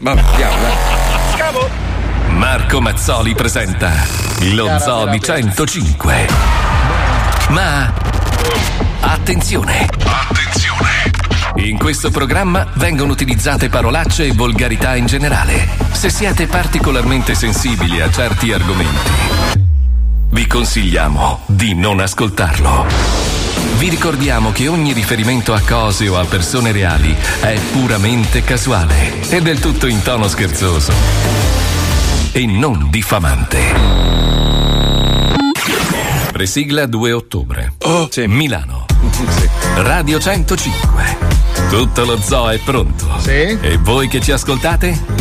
Vabbè, andiamo, dai. Scavo! Marco Mazzoli presenta lo Zoo di 105. Ma attenzione! Attenzione! In questo programma vengono utilizzate parolacce e volgarità in generale. Se siete particolarmente sensibili a certi argomenti, vi consigliamo di non ascoltarlo. Vi ricordiamo che ogni riferimento a cose o a persone reali è puramente casuale e del tutto in tono scherzoso e non diffamante. Presigla 2 ottobre. Milano. Radio 105. Tutto lo zoo è pronto. E voi che ci ascoltate?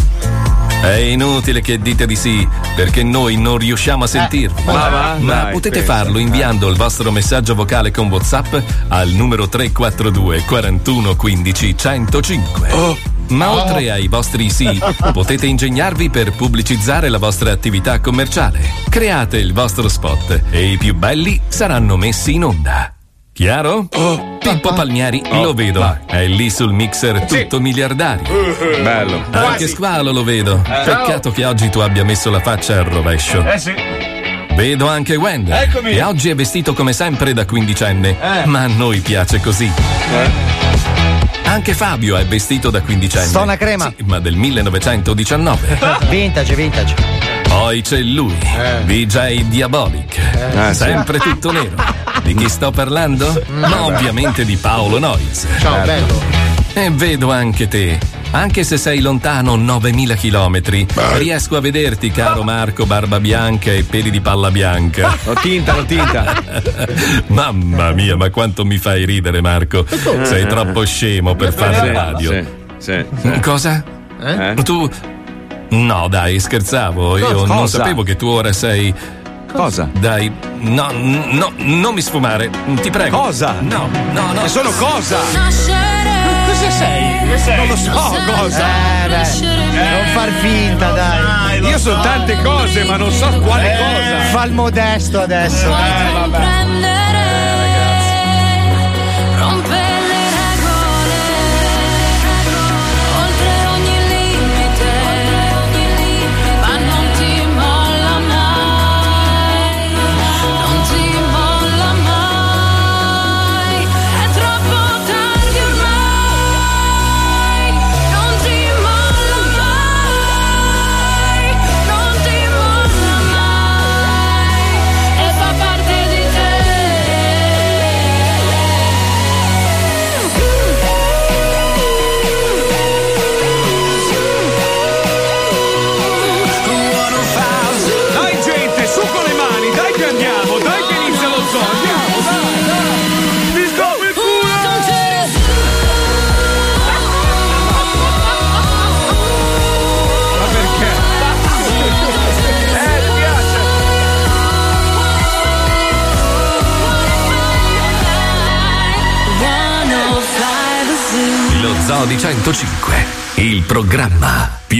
È inutile che dite di sì, perché noi non riusciamo a sentirvi. ma va? Ma Dai, potete pensa. farlo inviando il vostro messaggio vocale con WhatsApp al numero 342 41 15 105. Ma oltre ai vostri sì, potete ingegnarvi per pubblicizzare la vostra attività commerciale. Create il vostro spot e i più belli saranno messi in onda. Chiaro? Pippo Palmieri lo vedo. È lì sul mixer tutto miliardario. Bello. Anche Squalo lo vedo. Peccato che oggi tu abbia messo la faccia al rovescio. Eh sì. Vedo anche Wender. Eccomi. E oggi è vestito come sempre da quindicenne. Eh. Ma a noi piace così. Anche Fabio è vestito da quindicenne. Sto una crema. Sì, ma del 1919. Vintage, vintage. Poi c'è lui, DJ Diabolic. Eh, sempre tutto nero. Di chi sto parlando? Ma ovviamente di Paolo Noiz. Ciao, bello. E vedo anche te. Anche se sei lontano 9000 chilometri, riesco a vederti, caro Marco Barba Bianca e peli di palla bianca. L'ho tinta, l'ho tinta. Mamma mia, ma quanto mi fai ridere, Marco. Sei troppo scemo per fare Sì, radio. Sì, sì, sì. Cosa? Eh? Tu. No, dai, scherzavo. Io non Cosa? sapevo che tu ora sei. Cosa? Dai, no, no, non mi sfumare, ti prego. Cosa? No, no, no. E sono cosa? Cosa sei? Non lo so cosa. Eh, beh, non far finta, dai. Io so tante cose, ma non so quale cosa. Fa il modesto adesso. Rompe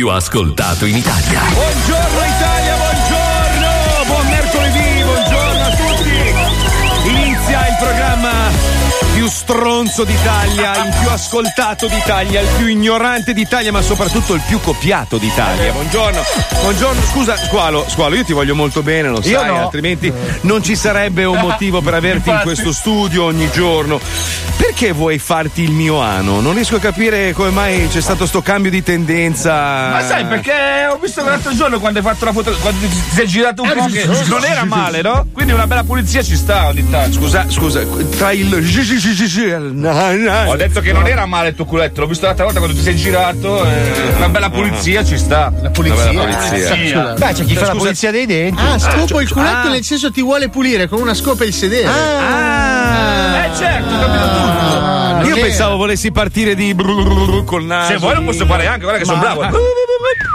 più ascoltato in Italia. Buongiorno Italia, buongiorno! Buon mercoledì, buongiorno a tutti! Inizia il programma più stronzo d'Italia, il più ascoltato d'Italia, il più ignorante d'Italia, ma soprattutto il più copiato d'Italia. Buongiorno, buongiorno, scusa, Squalo, Squalo, io ti voglio molto bene, lo Io sai, no. altrimenti non ci sarebbe un motivo per averti in questo studio ogni giorno. Perché vuoi farti il mio ano? Non riesco a capire come mai c'è stato sto cambio di tendenza. Ma sai perché ho visto l'altro giorno quando hai fatto la foto, quando ti sei girato un po' che non era male, no? Quindi una bella pulizia ci sta ogni tanto. Scusa, scusa, tra il. Ho detto che non era male il tuo culetto, l'ho visto l'altra volta quando ti sei girato, eh, una bella pulizia ci sta. La Una bella pulizia. Beh, c'è chi fa la Scusa. pulizia dei denti. Ah, scopo il culetto ah. nel senso ti vuole pulire con una scopa il sedere. Ah, Eh certo, ho capito tutto. Ah, io è- pensavo volessi partire di col naso. Se vuoi lo posso fare anche, guarda che sono bravo.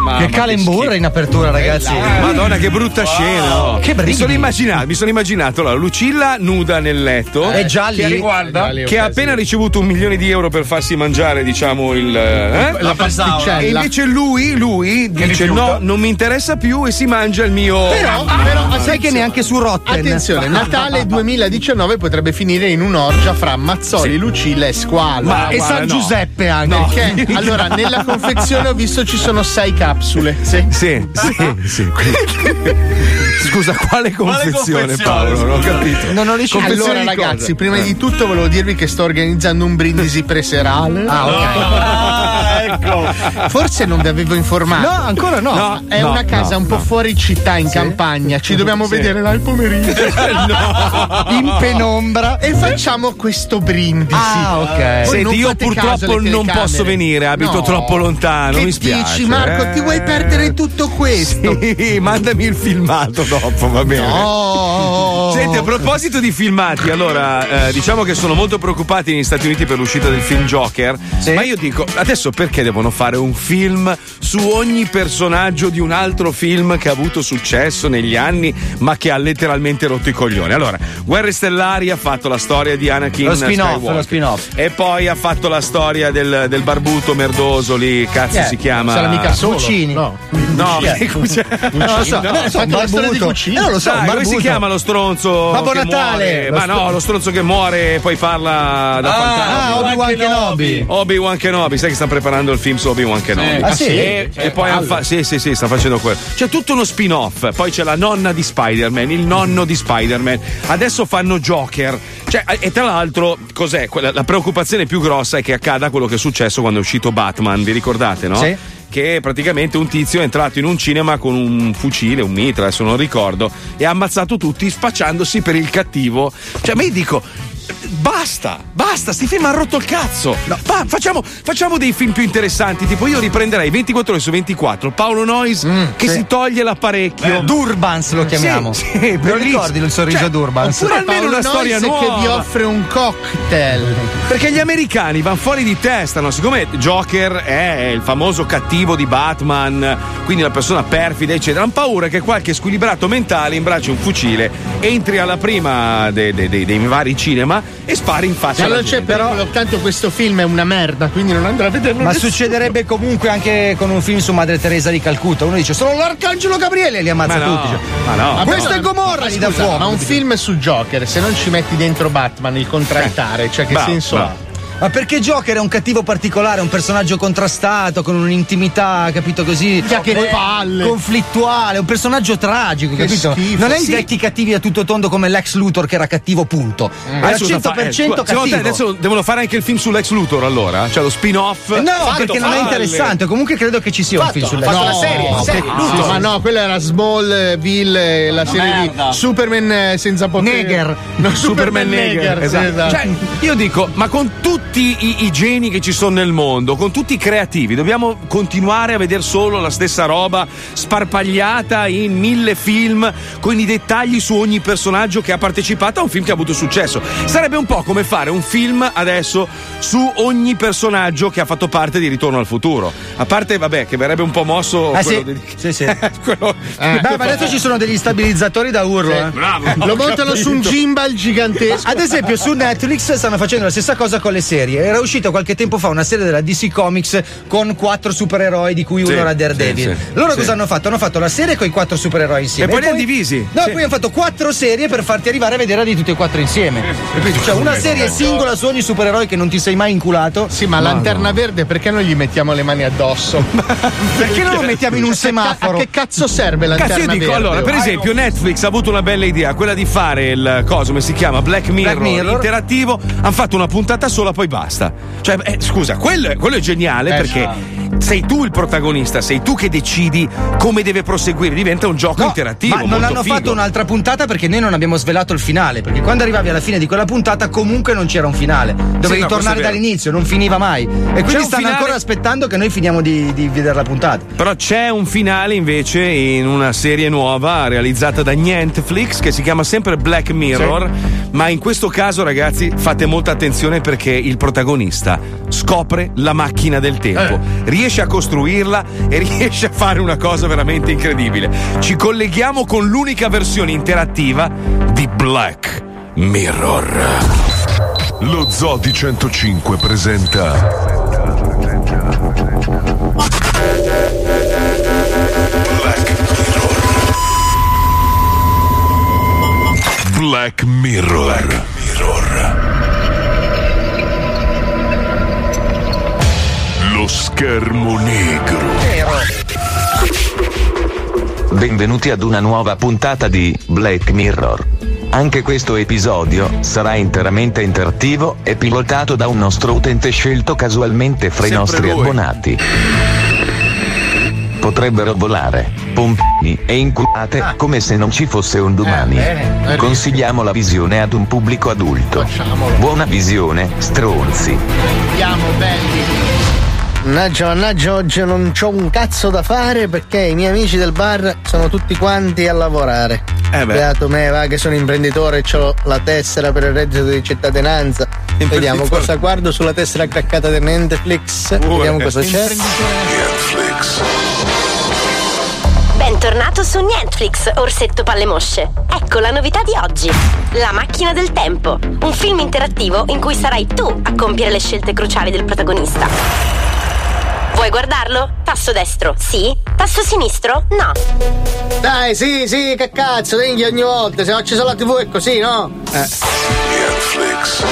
Mamma, che calemburra in apertura, ragazzi. Madonna, che brutta scena! oh. Che mi sono immaginato, mi sono immaginato la Lucilla nuda nel letto. È già lì. Che, riguarda, che ha appena ricevuto un milione di euro per farsi mangiare, diciamo, il. eh? La pasticella. E invece lui, lui dice: No, non mi interessa più e si mangia il mio. Però, però Sai che neanche su Rotten. Attenzione, Natale 2019 potrebbe finire in un'orgia fra Mazzoli, Lucilla e Squalo. Ma e guarda, San no. Giuseppe anche. Perché? Allora, nella confezione ho visto ci sono sei capsule. Sì. Sì, sì, sì. Scusa, quale confezione, confezione, Paolo? Non ho capito. Non ho riuscito. Allora, ragazzi, prima di tutto volevo dirvi che sto organizzando un brindisi preserale. Ah, ok. Ah, ecco. Forse non vi avevo informato. No, ancora no. No. È una casa un po' fuori città, in campagna. Ci dobbiamo vedere là il pomeriggio. In penombra. E facciamo questo brindisi. Ah, ok. Senti, io purtroppo non posso venire, abito No. troppo lontano. Che mi spiace. dici, Marco? eh. Ti vuoi perdere tutto questo? Sì, mandami il filmato dopo, va bene. Oh. Senti, a proposito di filmati, allora, eh, diciamo che sono molto preoccupati negli Stati Uniti per l'uscita del film Joker. Sì. Ma io dico, adesso perché devono fare un film su ogni personaggio di un altro film che ha avuto successo negli anni, ma che ha letteralmente rotto i coglioni? Allora, Guerre Stellari ha fatto la storia di Anakin Lo spin-off, Skywalker. lo spin-off. E poi ha fatto la storia del, del barbuto merdoso lì, cazzo Eh, si chiama? Sarà mica solo. Cucini. No. No, che cos'è? Non lo so, non lo so, di. Cucini. Eh, non lo so, Dai, come si chiama lo stronzo? Babbo che Natale. muore? Lo Ma str- no, lo stronzo che muore e poi parla da fantasma. Ah, Obi-Wan Kenobi. Obi-Wan Kenobi, sai che stanno preparando il film su Obi-Wan Kenobi. Ah, sì? E, e poi hanno fa- sì, sì, sì, sta facendo quello. C'è tutto uno spin-off. Poi c'è la nonna di Spider-Man, il nonno di Spider-Man. Adesso fanno Joker. Cioè, e tra l'altro, cos'è? Quella- La preoccupazione più grossa è che accada quello che è successo quando è uscito Batman, vi ricordate, no? Sì. Che praticamente un tizio è entrato in un cinema con un fucile, un mitra, adesso non ricordo, e ha ammazzato tutti spacciandosi per il cattivo. Cioè, ma io dico. Basta, basta, sti film hanno rotto il cazzo. Va, facciamo, facciamo dei film più interessanti. Tipo, io riprenderei 24 ore su 24 Paolo Noyes che si toglie l'apparecchio. Durbans lo chiamiamo. Sì, sì, bellissimo. ricordi il sorriso Cioè, Durbans? oppure almeno Paolo una storia Noyes nuova. che vi offre un cocktail. Perché gli americani vanno fuori di testa, no? Siccome Joker è il famoso cattivo di Batman, quindi una persona perfida, eccetera, hanno paura che qualche squilibrato mentale imbracci un fucile, entri alla prima de- de- de- dei vari cinema e spari in faccia. Ma non c'è pericolo, tanto questo film è una merda, quindi non andrà a vederlo Ma nessuno. succederebbe comunque anche con un film su Madre Teresa di Calcutta. Uno dice: Sono l'arcangelo Gabriele e li ammazza Ma no, tutti. Cioè, ma no. Ma Questo no, è Gomorra, gli dà fuoco. Ma un film su Joker, se non ci metti dentro Batman, il contraltare, cioè che bravo, senso bravo. ha? Ma perché Joker è un cattivo particolare, un personaggio contrastato, con un'intimità, capito così? Minchia, che Eh, palle. Conflittuale, un personaggio tragico, Che capito? schifo. Non è i Sì. vecchi cattivi a tutto tondo come Lex Luthor che era cattivo, punto. Era Adesso 100% fa- eh, scusa, secondo te cattivo. adesso devono fare anche il film sull'ex Luthor allora? Cioè lo spin-off? No, Fatto, perché non è palle. interessante. Comunque credo che ci sia un film sulle No, la serie. no, serie. sì, ma no, quella era Smallville, la serie merda. di Superman eh, senza potere. Neger. No, Superman Neger, sì, esatto. esatto. Cioè, io dico, ma con tutti i, i geni che ci sono nel mondo, con tutti i creativi, dobbiamo continuare a vedere solo la stessa roba sparpagliata in mille film con i dettagli su ogni personaggio che ha partecipato a un film che ha avuto successo. Sarebbe un po' come fare un film adesso su ogni personaggio che ha fatto parte di Ritorno al futuro. A parte, vabbè, che verrebbe un po' mosso Ah, sì. di- Sì, sì. quello- Eh. Beh, ma adesso ci sono degli stabilizzatori da urlo, eh. Lo montano su un gimbal gigantesco. Ad esempio, su Netflix stanno facendo la stessa cosa con le serie. Era uscita qualche tempo fa una serie della DC Comics con quattro supereroi, di cui uno Sì, era Daredevil. sì, sì. Loro Sì. cosa hanno fatto? Hanno fatto la serie con i quattro supereroi insieme. E poi li hanno divisi. No, Sì. poi hanno fatto quattro serie per farti arrivare a vedere di tutti e quattro insieme. Cioè, una serie singola su ogni supereroe che non ti sei mai inculato. Sì, ma Lanterna Verde perché non gli mettiamo le mani addosso? Perché non lo mettiamo in un semaforo? A che cazzo serve Lanterna Cazzo, io dico, Verde? allora, per esempio, Netflix ha avuto una bella idea, quella di fare il coso, come si chiama? Black Mirror, Black Mirror. interattivo. Hanno fatto una puntata sola, poi basta. Cioè, eh, scusa, quello, è- quello è geniale Eh, perché sei tu il protagonista, sei tu che decidi come deve proseguire. Diventa un gioco No, interattivo. Ma non hanno figo. fatto un'altra puntata perché noi non abbiamo svelato il finale. Perché quando arrivavi alla fine di quella puntata, comunque non c'era un finale. Dovevi no, questo tornare dall'inizio, non finiva mai. E quindi un stanno finale- ancora aspettando che noi finiamo di, di vedere la puntata. Però c'è un finale invece in una serie nuova realizzata da Netflix che si chiama sempre Black Mirror. Ma in questo caso, ragazzi, fate molta attenzione perché il protagonista scopre la macchina del tempo, riesce a costruirla e riesce a fare una cosa veramente incredibile. Ci colleghiamo con l'unica versione interattiva di Black Mirror. Lo Zodi 105 presenta Black Mirror. Lo schermo negro. Benvenuti ad una nuova puntata di Black Mirror. Anche questo episodio sarà interamente interattivo e pilotato da un nostro utente scelto casualmente fra i Sempre nostri lui. abbonati. Potrebbero volare, pompini e inculate Ah. come se non ci fosse un domani. bene. Consigliamo la visione ad un pubblico adulto. Facciamolo. Buona visione, stronzi. Andiamo belli. Mannaggia, mannaggia, oggi non c'ho un cazzo da fare perché i miei amici del bar sono tutti quanti a lavorare. Eh beh. Beato me, va che sono imprenditore e ho la tessera per il reddito di cittadinanza. Vediamo cosa guardo sulla tessera craccata di Netflix. Vediamo cosa c'è. Netflix. Bentornato su Netflix, Orsetto Palle Mosce. Ecco la novità di oggi. La macchina del tempo. Un film interattivo in cui sarai tu a compiere le scelte cruciali del protagonista. Vuoi guardarlo? Tasto destro, sì. Tasto sinistro, no. Dai, sì, sì, che cazzo, degli ogni volta. Se ho acceso la TV è così, no? Netflix.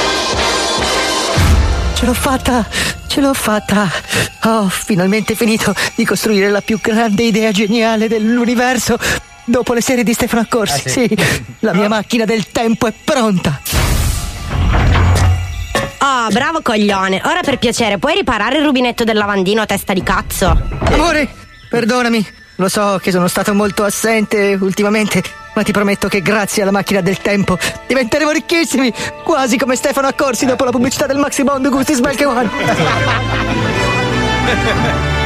Ce l'ho fatta, ce l'ho fatta. Ho finalmente finito di costruire la più grande idea geniale dell'universo. Dopo le serie di Stefano Accorsi, sì. La mia macchina del tempo è pronta. Oh, bravo coglione. Ora per piacere, puoi riparare il rubinetto del lavandino a testa di cazzo? Amore, perdonami. Lo so che sono stato molto assente ultimamente, ma ti prometto che grazie alla macchina del tempo diventeremo ricchissimi, quasi come Stefano Accorsi dopo la pubblicità del Maxi Bond Gusti Smelke One.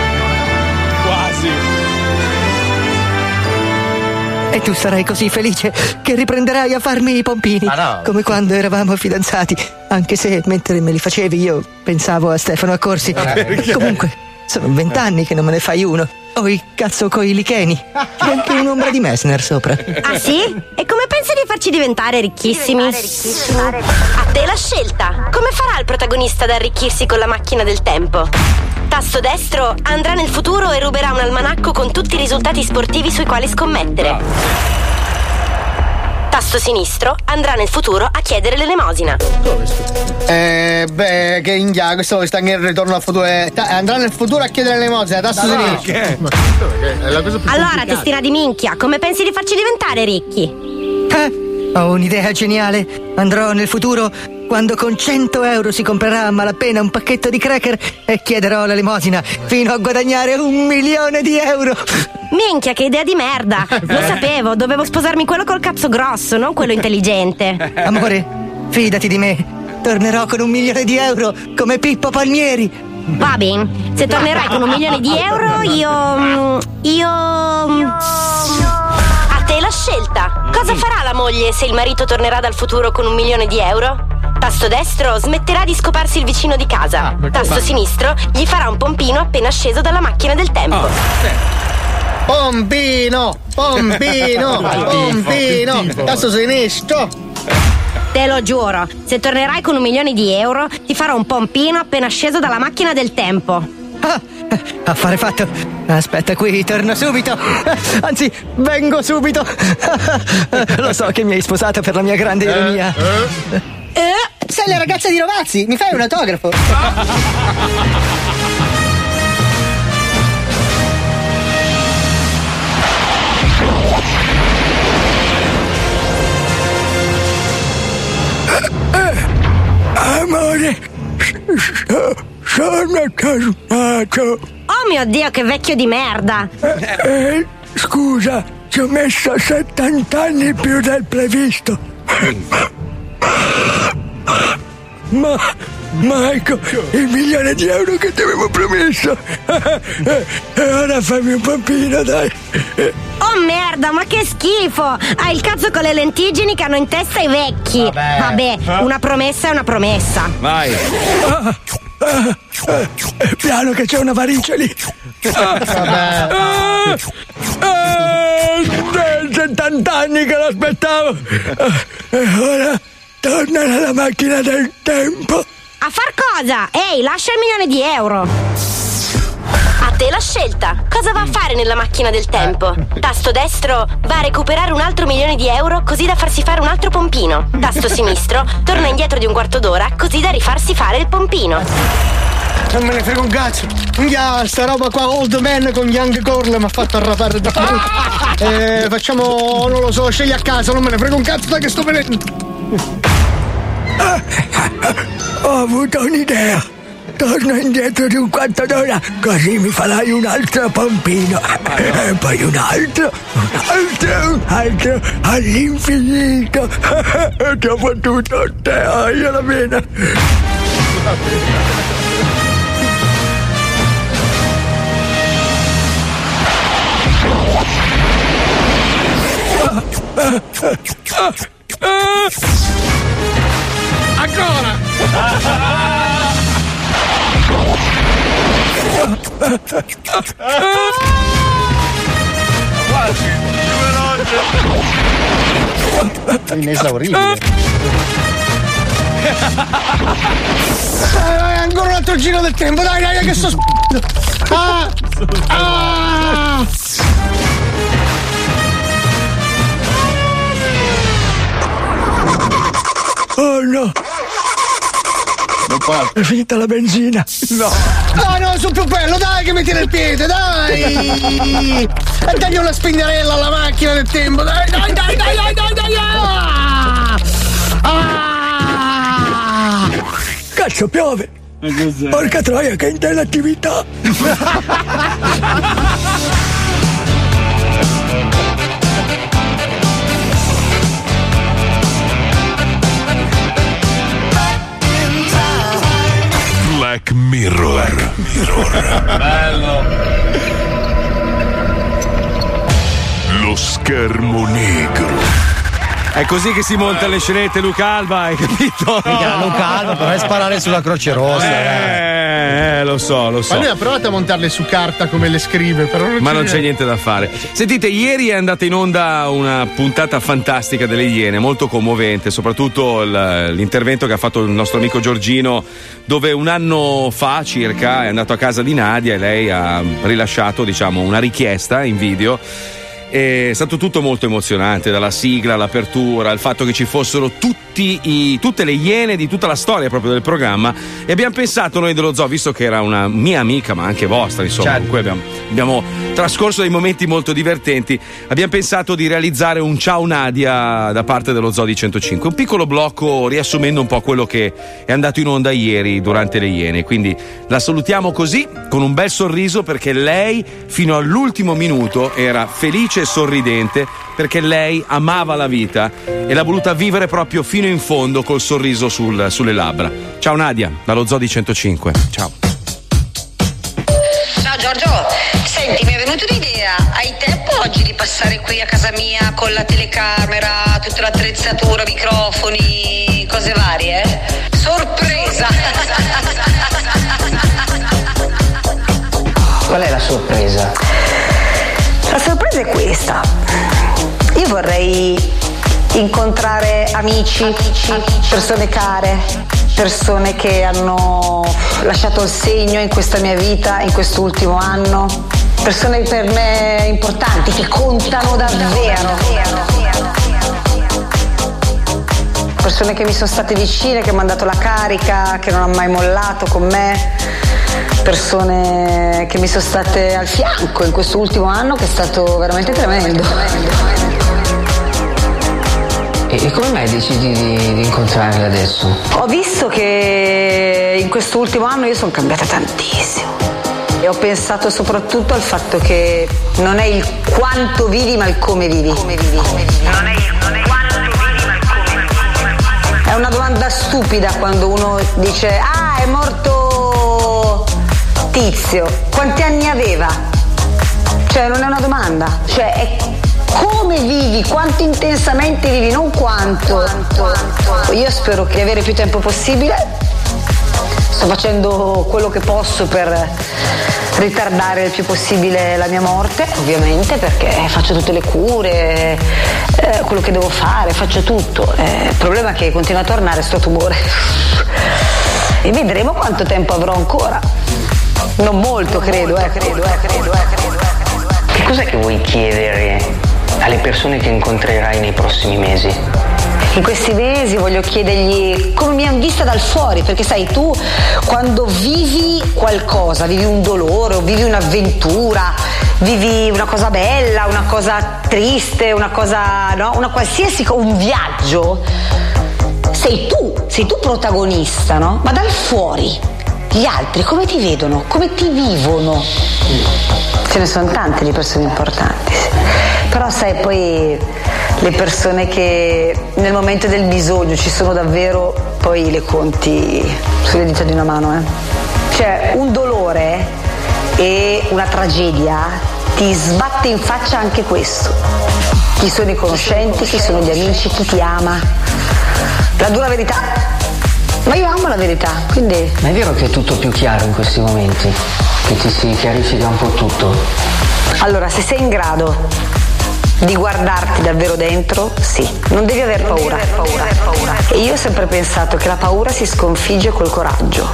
E tu sarai così felice che riprenderai a farmi i pompini. Come quando eravamo fidanzati. Anche se mentre me li facevi io pensavo a Stefano Accorsi. Comunque, sono vent'anni che non me ne fai uno. Ho il cazzo coi licheni. C'è anche un'ombra di Messner sopra. Ah sì? E come pensi di farci diventare ricchissimi? A te la scelta. Come farà il protagonista ad arricchirsi con la macchina del tempo? Tasto destro andrà nel futuro e ruberà un almanacco con tutti i risultati sportivi sui quali scommettere. Tasto sinistro andrà nel futuro a chiedere l'elemosina. Eh, beh, che india, questo sta nel ritorno al futuro. eh, ta- andrà nel futuro a chiedere l'elemosina, tasto sinistro. Che? È la cosa più Allora, complicata. testina di minchia, come pensi di farci diventare ricchi? Eh, ho un'idea geniale. Andrò nel futuro quando con 100 euro si comprerà a malapena un pacchetto di cracker e chiederò l'elemosina fino a guadagnare un milione di euro. Minchia, che idea di merda! Lo sapevo, dovevo sposarmi quello col cazzo grosso, non quello intelligente. Amore, fidati di me. Tornerò con un milione di euro come Pippo Palmieri. Va bene, se tornerai con un milione di euro, io. mm, Io. Mm, la scelta. Cosa farà la moglie se il marito tornerà dal futuro con un milione di euro? Tasto destro smetterà di scoparsi il vicino di casa. Tasto sinistro gli farà un pompino appena sceso dalla macchina del tempo. Pompino, pompino, pompino, tasto sinistro. Te lo giuro, se tornerai con un milione di euro, ti farò un pompino appena sceso dalla macchina del tempo. Ah, affare fatto. Aspetta qui, torno subito. Anzi, vengo subito. Lo so che mi hai sposato per la mia grande ironia. Eh, sei la ragazza di Rovazzi, mi fai un autografo? Amore, sono tornato. Oh mio dio, che vecchio di merda! Eh, scusa, ci ho messo 70 anni più del previsto. Ma ma ecco il milione di euro che ti avevo promesso. E ora fammi un pompino, dai. Oh merda, ma che schifo! Hai il cazzo con le lentiggini che hanno in testa i vecchi. Vabbè. Vabbè, una promessa è una promessa. Vai. Ah, ah, ah, piano che c'è una varice lì. Ah, ah, ah, 70 anni che l'aspettavo. Ah, E ora torna nella macchina del tempo. A far cosa? Ehi, lascia il milione di euro. A te la scelta. Cosa va a fare nella macchina del tempo? Tasto destro va a recuperare un altro milione di euro così da farsi fare un altro pompino. Tasto sinistro torna indietro di un quarto d'ora così da rifarsi fare il pompino. Non me ne frega un cazzo. Minchia, sta roba qua old man con Young Girl mi ha fatto arrapare da eh, Facciamo, non lo so, scegli a casa, non me ne frega un cazzo da che sto venendo. Ho avuto un'idea. Torno indietro di un quarto d'ora, così mi farai un altro pompino. E poi un altro, un altro, un altro, all'infinito. Ti ho fottuto te, ai alla pena. Ancora! Inesauribile. Vai, vai, ancora un altro giro del tempo, dai, dai, che sto sp***ando. Ah! Ah! Oh no! È finita la benzina. No. No, no, sul più bello, dai, che mi tira il piede, dai! E dagli una spingarella alla macchina del tempo, dai, dai, dai, dai, dai, dai, dai! Ah! Ah! Cazzo piove! Porca troia, che intellettività! Black Mirror. Bello. Lo schermo negro. È così che si monta le scenette, Luca Alba, hai capito? Minchia, Luca Alba, però è sparare sulla Croce Rossa. Eh, eh, lo so, lo so. Ma lui ha provato a montarle su carta come le scrive, però non Ma non c'è niente da fare. Sentite, ieri è andata in onda una puntata fantastica delle Iene, molto commovente, soprattutto l'intervento che ha fatto il nostro amico Giorgino, dove un anno fa circa è andato a casa di Nadia e lei ha rilasciato, diciamo, una richiesta in video. È stato tutto molto emozionante, dalla sigla, l'apertura, il fatto che ci fossero tutti i- tutte le iene di tutta la storia proprio del programma. E abbiamo pensato noi dello zoo, visto che era una mia amica, ma anche vostra, insomma, con cui abbiamo, abbiamo trascorso dei momenti molto divertenti, abbiamo pensato di realizzare un ciao Nadia da parte dello zoo di 105. Un piccolo blocco riassumendo un po' quello che è andato in onda ieri durante le iene. Quindi la salutiamo così, con un bel sorriso, perché lei fino all'ultimo minuto era felice e sorridente perché lei amava la vita e l'ha voluta vivere proprio fino in fondo col sorriso sul- sulle labbra. Ciao Nadia, dallo Zoo di 105. Ciao. Ciao Giorgio, senti, mi è venuta un'idea. Hai tempo oggi di passare qui a casa mia con la telecamera, tutta l'attrezzatura, microfoni, cose varie? Sorpresa! Qual è la sorpresa? La sorpresa è questa. Io vorrei incontrare amici, persone care, persone che hanno lasciato il segno in questa mia vita, in quest'ultimo anno, persone per me importanti, che contano davvero. Persone che mi sono state vicine, che mi hanno dato la carica, che non hanno mai mollato con me, persone che mi sono state al fianco in questo ultimo anno che è stato veramente tremendo. E, come mai decidi di, di incontrarli adesso? Ho visto che in quest'ultimo anno io sono cambiata tantissimo. E ho pensato soprattutto al fatto che non è il quanto vivi ma il come vivi. Non è il quanto vivi ma il come È una domanda stupida quando uno dice ah è morto tizio. Quanti anni aveva? Cioè non è una domanda, cioè è come vivi, quanto intensamente vivi, non quanto. Io spero che avere più tempo possibile. Sto facendo quello che posso per ritardare il più possibile la mia morte, ovviamente, perché faccio tutte le cure, eh, quello che devo fare, faccio tutto. Eh, il problema è che continua a tornare sto tumore. E vedremo quanto tempo avrò ancora. Non molto, credo, eh, credo, eh, credo, eh, credo. Che cos'è che vuoi chiedere alle persone che incontrerai nei prossimi mesi? In questi mesi voglio chiedergli come mi hanno vista dal fuori, perché sai, tu quando vivi qualcosa, vivi un dolore o vivi un'avventura, vivi una cosa bella, una cosa triste, una cosa, no? Una qualsiasi, co- un viaggio, sei tu, sei tu protagonista, no? Ma dal fuori, gli altri come ti vedono? Come ti vivono? Ce ne sono tante di persone importanti, sì. però sai poi le persone che nel momento del bisogno ci sono davvero, poi le conti sulle dita di una mano. Eh. Cioè un dolore e una tragedia ti sbatte in faccia anche questo. Chi sono i conoscenti, chi sono gli amici, chi ti ama. La dura verità. Ma io amo la verità, quindi Ma è vero che è tutto più chiaro in questi momenti? Che ti si chiarifica un po' tutto? Allora, se sei in grado di guardarti davvero dentro, sì, non devi aver paura. E io ho sempre pensato che la paura si sconfigge col coraggio.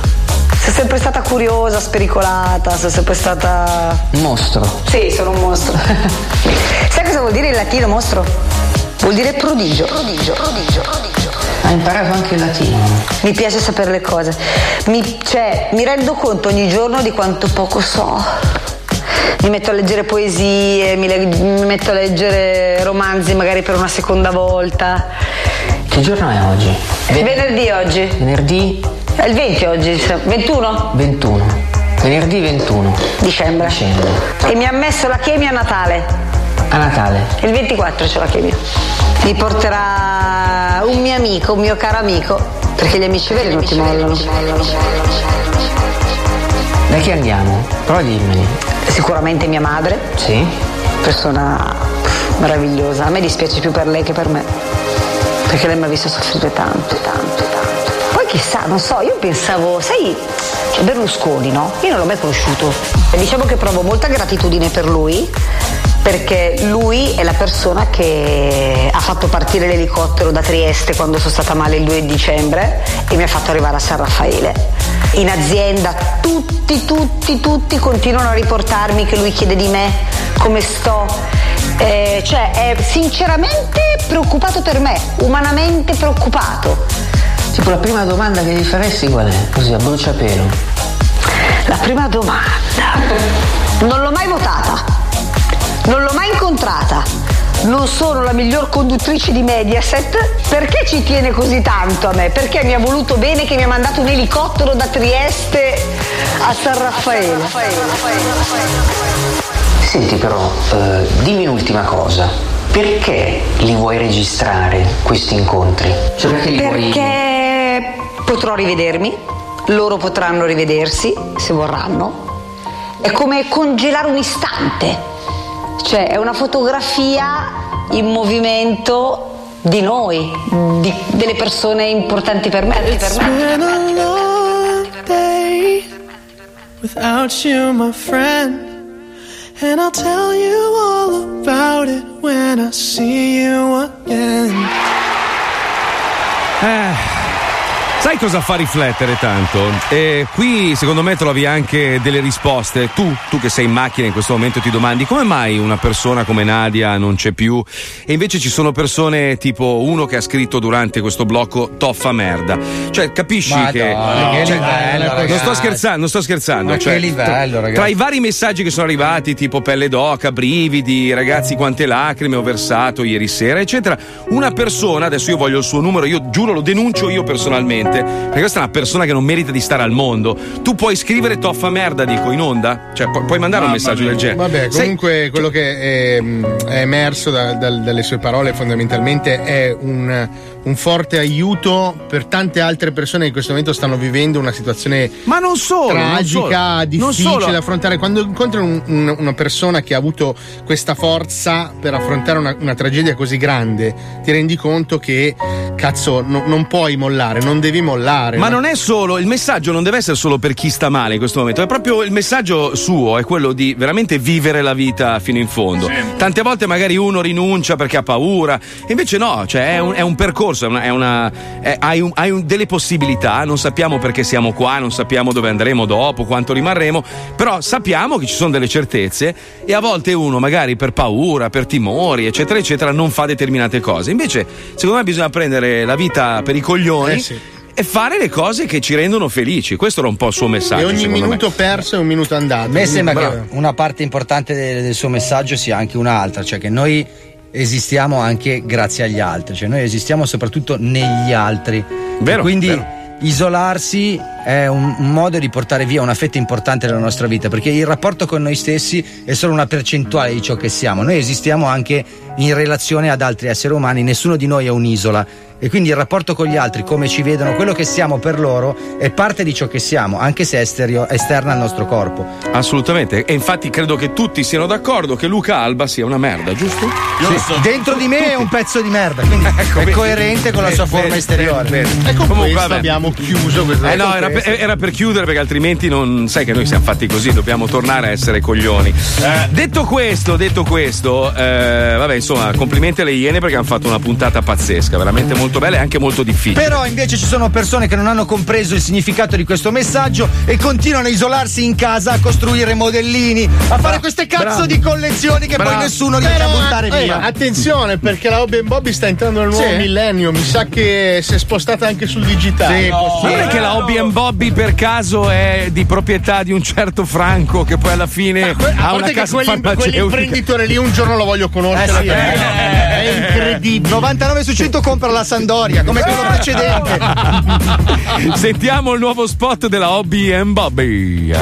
Sei sempre stata curiosa, spericolata, sei sempre stata. Mostro. Sì, sono un mostro. Sai cosa vuol dire in latino mostro? Vuol dire prodigio. Prodigio, prodigio, prodigio. Hai imparato anche il latino. Mi piace sapere le cose. Mi, cioè, mi rendo conto ogni giorno di quanto poco so. Mi metto a leggere poesie, mi, le- mi metto a leggere romanzi magari per una seconda volta. Che giorno è oggi? Venerdì oggi. Venerdì È il 20 oggi, 21 21. Venerdì 21. dicembre. Dicembre. E mi ha messo la chemia a Natale. A Natale. Il 24 c'è la chemia. Mi porterà un mio amico, un mio caro amico, perché gli amici veri non ti mollano. Da chi andiamo? Prova a dirmeli. Sicuramente mia madre, Sì? persona meravigliosa. A me dispiace più per lei che per me. Perché lei mi ha visto soffrire tanto, tanto, tanto. Poi chissà, non so, io pensavo, sai, Berlusconi, no? Io non l'ho mai conosciuto. E diciamo che provo molta gratitudine per lui, perché lui è la persona che ha fatto partire l'elicottero da Trieste quando sono stata male il 2 dicembre e mi ha fatto arrivare a San Raffaele. In azienda tutti, tutti, tutti continuano a riportarmi che lui chiede di me come sto. Eh, cioè è sinceramente preoccupato per me, umanamente preoccupato. Tipo la prima domanda che gli faresti qual è? Così a bruciapelo. La prima domanda. Non l'ho mai votata. Non l'ho mai incontrata. Non sono la miglior conduttrice di Mediaset. Perché ci tiene così tanto a me? Perché mi ha voluto bene che mi ha mandato un elicottero da Trieste a San Raffaele. Senti però, eh, dimmi un'ultima cosa. Perché li vuoi registrare questi incontri? Cioè perché li vuoi... Perché potrò rivedermi, loro potranno rivedersi se vorranno. È come congelare un istante. Cioè è una fotografia in movimento di noi, di- delle persone importanti per me. Per It's me. been a long day without you, my friend. And I'll tell you all about it when I see you again. Eh, sai cosa fa riflettere tanto? E qui secondo me trovi anche delle risposte. Tu, tu che sei in macchina in questo momento ti domandi come mai una persona come Nadia non c'è più e invece ci sono persone tipo uno che ha scritto durante questo blocco toffa merda. Cioè capisci Ma che... dai, che cioè, livello, non sto scherzando, non sto scherzando. Ma che cioè, livello, tra- ragazzi. Tra i vari messaggi che sono arrivati, tipo pelle d'oca, brividi, ragazzi, quante lacrime ho versato ieri sera, eccetera. Una persona, adesso io voglio il suo numero, io giuro lo denuncio io personalmente. Niente, perché questa è una persona che non merita di stare al mondo. Tu puoi scrivere toffa merda, dico, in onda? Cioè, pu- puoi mandare un messaggio del genere. Vabbè, Sei- comunque quello che è, è emerso da- dal- dalle sue parole fondamentalmente è un, un forte aiuto per tante altre persone che in questo momento stanno vivendo una situazione Ma non solo, non tragica, solo. Non difficile solo. da affrontare. Quando incontri un- un- una persona che ha avuto questa forza per affrontare una, una tragedia così grande, ti rendi conto che cazzo no- non puoi mollare, non devi mollare. Ma no? non è solo, il messaggio non deve essere solo per chi sta male in questo momento, è proprio il messaggio suo, è quello di veramente vivere la vita fino in fondo. Tante volte magari uno rinuncia perché ha paura, e invece no, cioè è un, è un percorso, è una, è una- è- hai, un- hai un- delle possibilità, non sappiamo perché siamo qua, non sappiamo dove andremo dopo, quanto rimarremo, però sappiamo che ci sono delle certezze e a volte uno magari per paura, per timori, eccetera, eccetera, non fa determinate cose. Invece, secondo me bisogna prendere la vita per i coglioni. Eh sì. E fare le cose che ci rendono felici. Questo era un po' il suo messaggio. E ogni secondo me. minuto perso è un minuto andato. A me sembra Bravo. che una parte importante del, del suo messaggio sia anche un'altra, cioè che noi esistiamo anche grazie agli altri, cioè noi esistiamo soprattutto negli altri. Vero, quindi vero. isolarsi è un, un modo di portare via una fetta importante della nostra vita, perché il rapporto con noi stessi è solo una percentuale di ciò che siamo. Noi esistiamo anche in relazione ad altri esseri umani, nessuno di noi è un'isola. E quindi il rapporto con gli altri, come ci vedono, quello che siamo per loro, è parte di ciò che siamo, anche se è estereo- esterna al nostro corpo. Assolutamente. E infatti credo che tutti siano d'accordo che Luca Alba sia una merda, giusto? Sì, dentro di me è un pezzo di merda, quindi Ecco, è vedi? coerente con la sua Vedi, forma vedi, esteriore. vedi, vedi. E con Comunque, questo vabbè. abbiamo chiuso questo Eh no, era per, era per chiudere perché altrimenti non sai che noi siamo fatti così, dobbiamo tornare a essere coglioni. Detto questo, detto questo, eh, vabbè, insomma, complimenti alle Iene perché hanno fatto una puntata pazzesca, veramente molto bella e anche molto difficile. Però invece ci sono persone che non hanno compreso il significato di questo messaggio e continuano a isolarsi in casa, a costruire modellini, a fare queste cazzo Bravo. di collezioni che Bravo. poi nessuno riesce a buttare eh, via. attenzione perché la Hobby Bobby sta entrando nel nuovo Sì. millennio. Mi sa che si è spostata anche sul digitale. Sì, Ma non è che la Hobby Bobby per caso è di proprietà di un certo Franco che poi alla fine A parte ha una che casa quelli- farmaceutica. quell'imprenditore lì un giorno lo voglio conoscere. Eh sì, perché è incredibile. 99 su 100 compra la Sandoria, come quello precedente. Sentiamo il nuovo spot della Hobby and Bobby.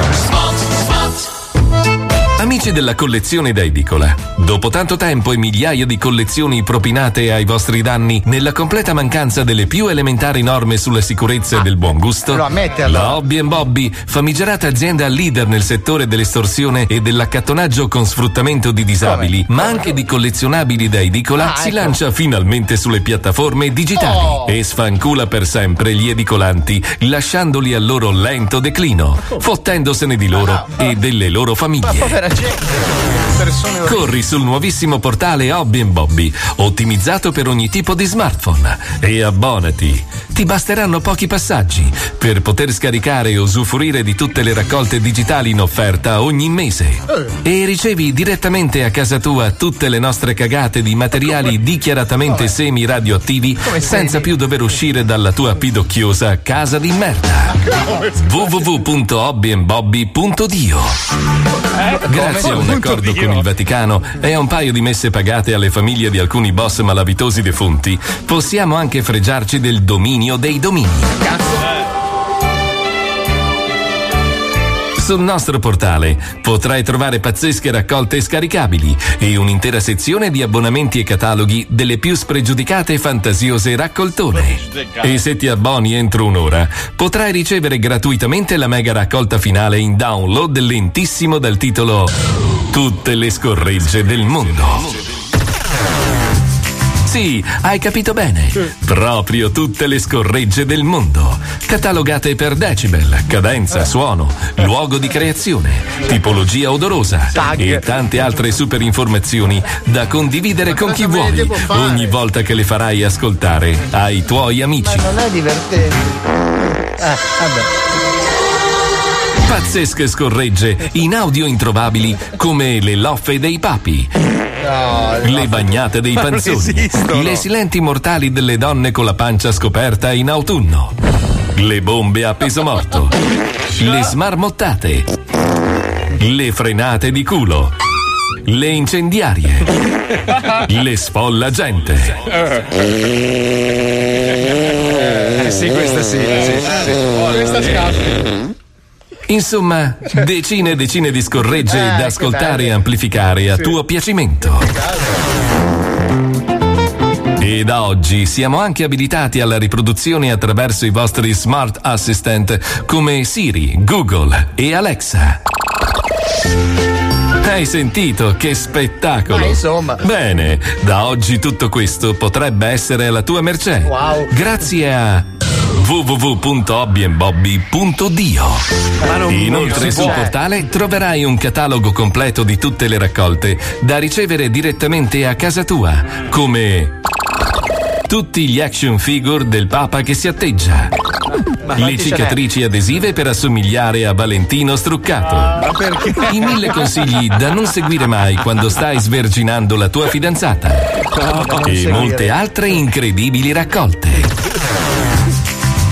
Amici della collezione da edicola, dopo tanto tempo e migliaia di collezioni propinate ai vostri danni, nella completa mancanza delle più elementari norme sulla sicurezza e del buon gusto, la Hobby Bobby, famigerata azienda leader nel settore dell'estorsione e dell'accattonaggio con sfruttamento di disabili, ma anche di collezionabili da edicola, Ah, si ecco. lancia finalmente sulle piattaforme digitali Oh. e sfancula per sempre gli edicolanti, lasciandoli al loro lento declino, fottendosene di loro e delle loro famiglie. Persone Corri sul nuovissimo portale Hobby Bobby, ottimizzato per ogni tipo di smartphone, e abbonati. Ti basteranno pochi passaggi per poter scaricare e usufruire di tutte le raccolte digitali in offerta ogni mese. E ricevi direttamente a casa tua tutte le nostre cagate di materiali dichiaratamente semi-radioattivi senza più dover uscire dalla tua pidocchiosa casa di merda. www.hobbyanbobby.dio Grazie a un accordo con il Vaticano e a un paio di messe pagate alle famiglie di alcuni boss malavitosi defunti, possiamo anche fregiarci del dominio dei domini. Sul nostro portale potrai trovare pazzesche raccolte scaricabili e un'intera sezione di abbonamenti e cataloghi delle più spregiudicate e fantasiose raccoltone. E se ti abboni entro un'ora, potrai ricevere gratuitamente la mega raccolta finale in download lentissimo dal titolo Tutte le scorregge del mondo. Sì, hai capito bene. Proprio tutte le scorregge del mondo. Catalogate per decibel, cadenza, suono, luogo di creazione, tipologia odorosa e tante altre super informazioni da condividere con chi vuoi ogni volta che le farai ascoltare ai tuoi amici. Non è divertente. Eh, vabbè. Pazzesche scorregge in audio introvabili come le loffe dei papi. Le bagnate dei panzoni, le silenti mortali delle donne con la pancia scoperta in autunno, le bombe a peso morto, le smarmottate, le frenate di culo, le incendiarie, le sfollagente. Eh sì, questa sì. sì, sì. Questa scappa. Insomma, decine e decine di scorregge Eh, da ascoltare e amplificare a Sì. tuo piacimento. E da oggi siamo anche abilitati alla riproduzione attraverso i vostri smart assistant come Siri, Google e Alexa. Hai sentito che spettacolo? Ma insomma. Bene, da oggi tutto questo potrebbe essere alla tua mercé. Wow. Grazie a www.hobbyandbobby.dio Inoltre sul portale troverai un catalogo completo di tutte le raccolte da ricevere direttamente a casa tua, come tutti gli action figure del Papa che si atteggia. Le cicatrici adesive per assomigliare a Valentino struccato. perché? I mille consigli da non seguire mai quando stai sverginando la tua fidanzata. e molte altre incredibili raccolte.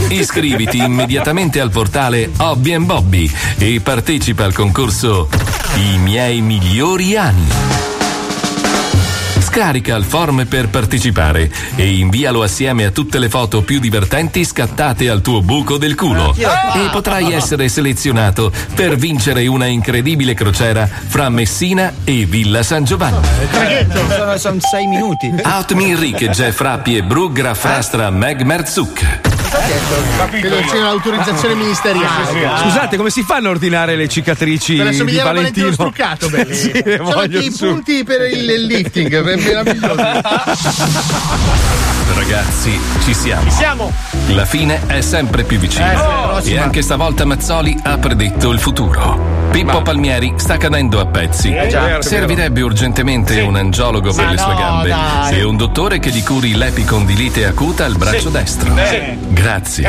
Iscriviti immediatamente al portale Hobby and Bobby e partecipa al concorso I miei migliori anni. Scarica il form per partecipare e invialo assieme a tutte le foto più divertenti scattate al tuo buco del culo. E potrai essere selezionato per vincere una incredibile crociera fra Messina e Villa San Giovanni. Sono, sono sei minuti. Outmin Rick, Jeff Rappi e Brugra Frastra Meg Merzuk. Credo sia l'autorizzazione ministeriale. Scusate, come si fanno a ordinare le cicatrici Per di Valentino Valentino? struccato, sì, anche i su. punti per il, il lifting, è meraviglioso. Ragazzi, ci siamo. Siamo! La fine è sempre più vicina. Eh, sì, e anche stavolta Mazzoli ha predetto il futuro. Pippo Palmieri sta cadendo a pezzi. Eh, già. Servirebbe urgentemente un angiologo per Ma le sue no, gambe dai. e un dottore che gli curi l'epicondilite acuta al braccio Sì. destro. Sì. Grazie.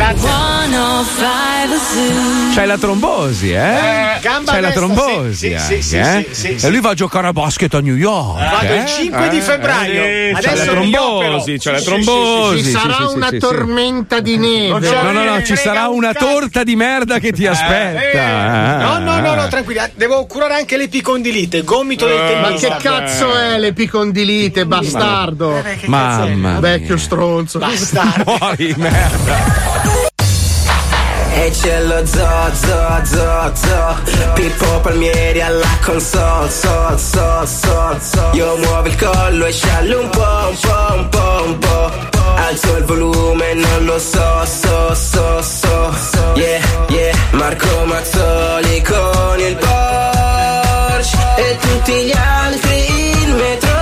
C'hai la trombosi, eh? Eh, gamba C'hai la trombosi. sì, sì, anche, sì, eh? sì, sì, E sì. lui va a giocare a basket a New York. Vado eh? il 5 di Eh, febbraio. eh, Adesso c'è la trombosi, c'è la Sì, sì, trombosi. sì, sì, Ci sì, sarà sì, sì, una sì, sì. tormenta di neve. No, no, no, ci sarà una torta di merda che ti aspetta. No, eh. no, no, no, tranquilli. Devo curare anche l'epicondilite, gomito del Eh, Ma tennista. che cazzo è l'epicondilite, bastardo? Mamma Vecchio stronzo. Bastardo. Muori, merda. E c'è lo zo, zo, zo, zo Pippo Palmieri alla console, so, so, so, so Io muovo il collo e sciallo un po', un po', un po', un po' Alzo il volume, non lo so, so, so, so Yeah, yeah Marco Mazzoli con il Porsche E tutti gli altri in metro.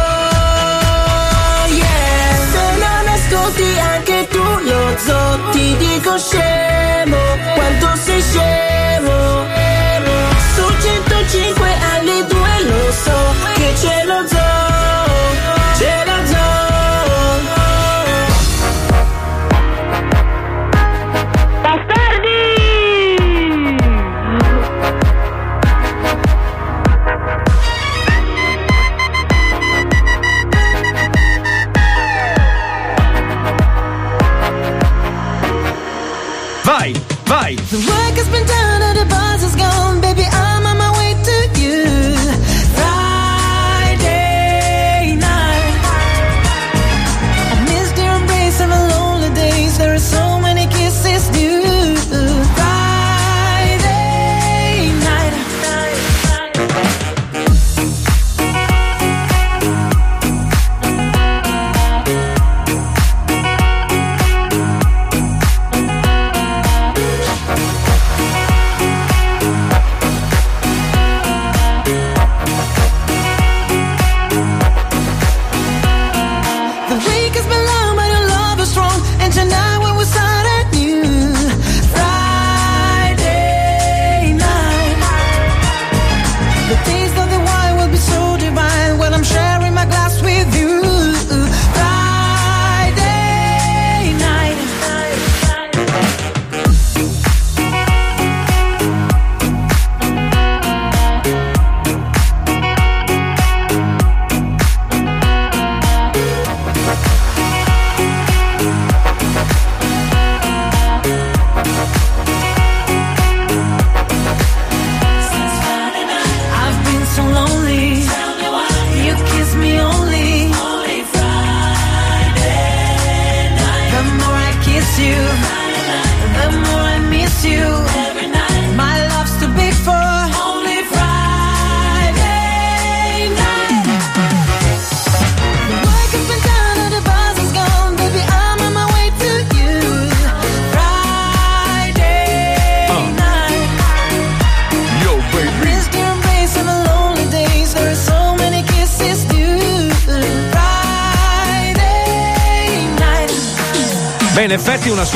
Yeah. Se non ascolti anche tu lo zo Ti dico scemo Quanto sei scemo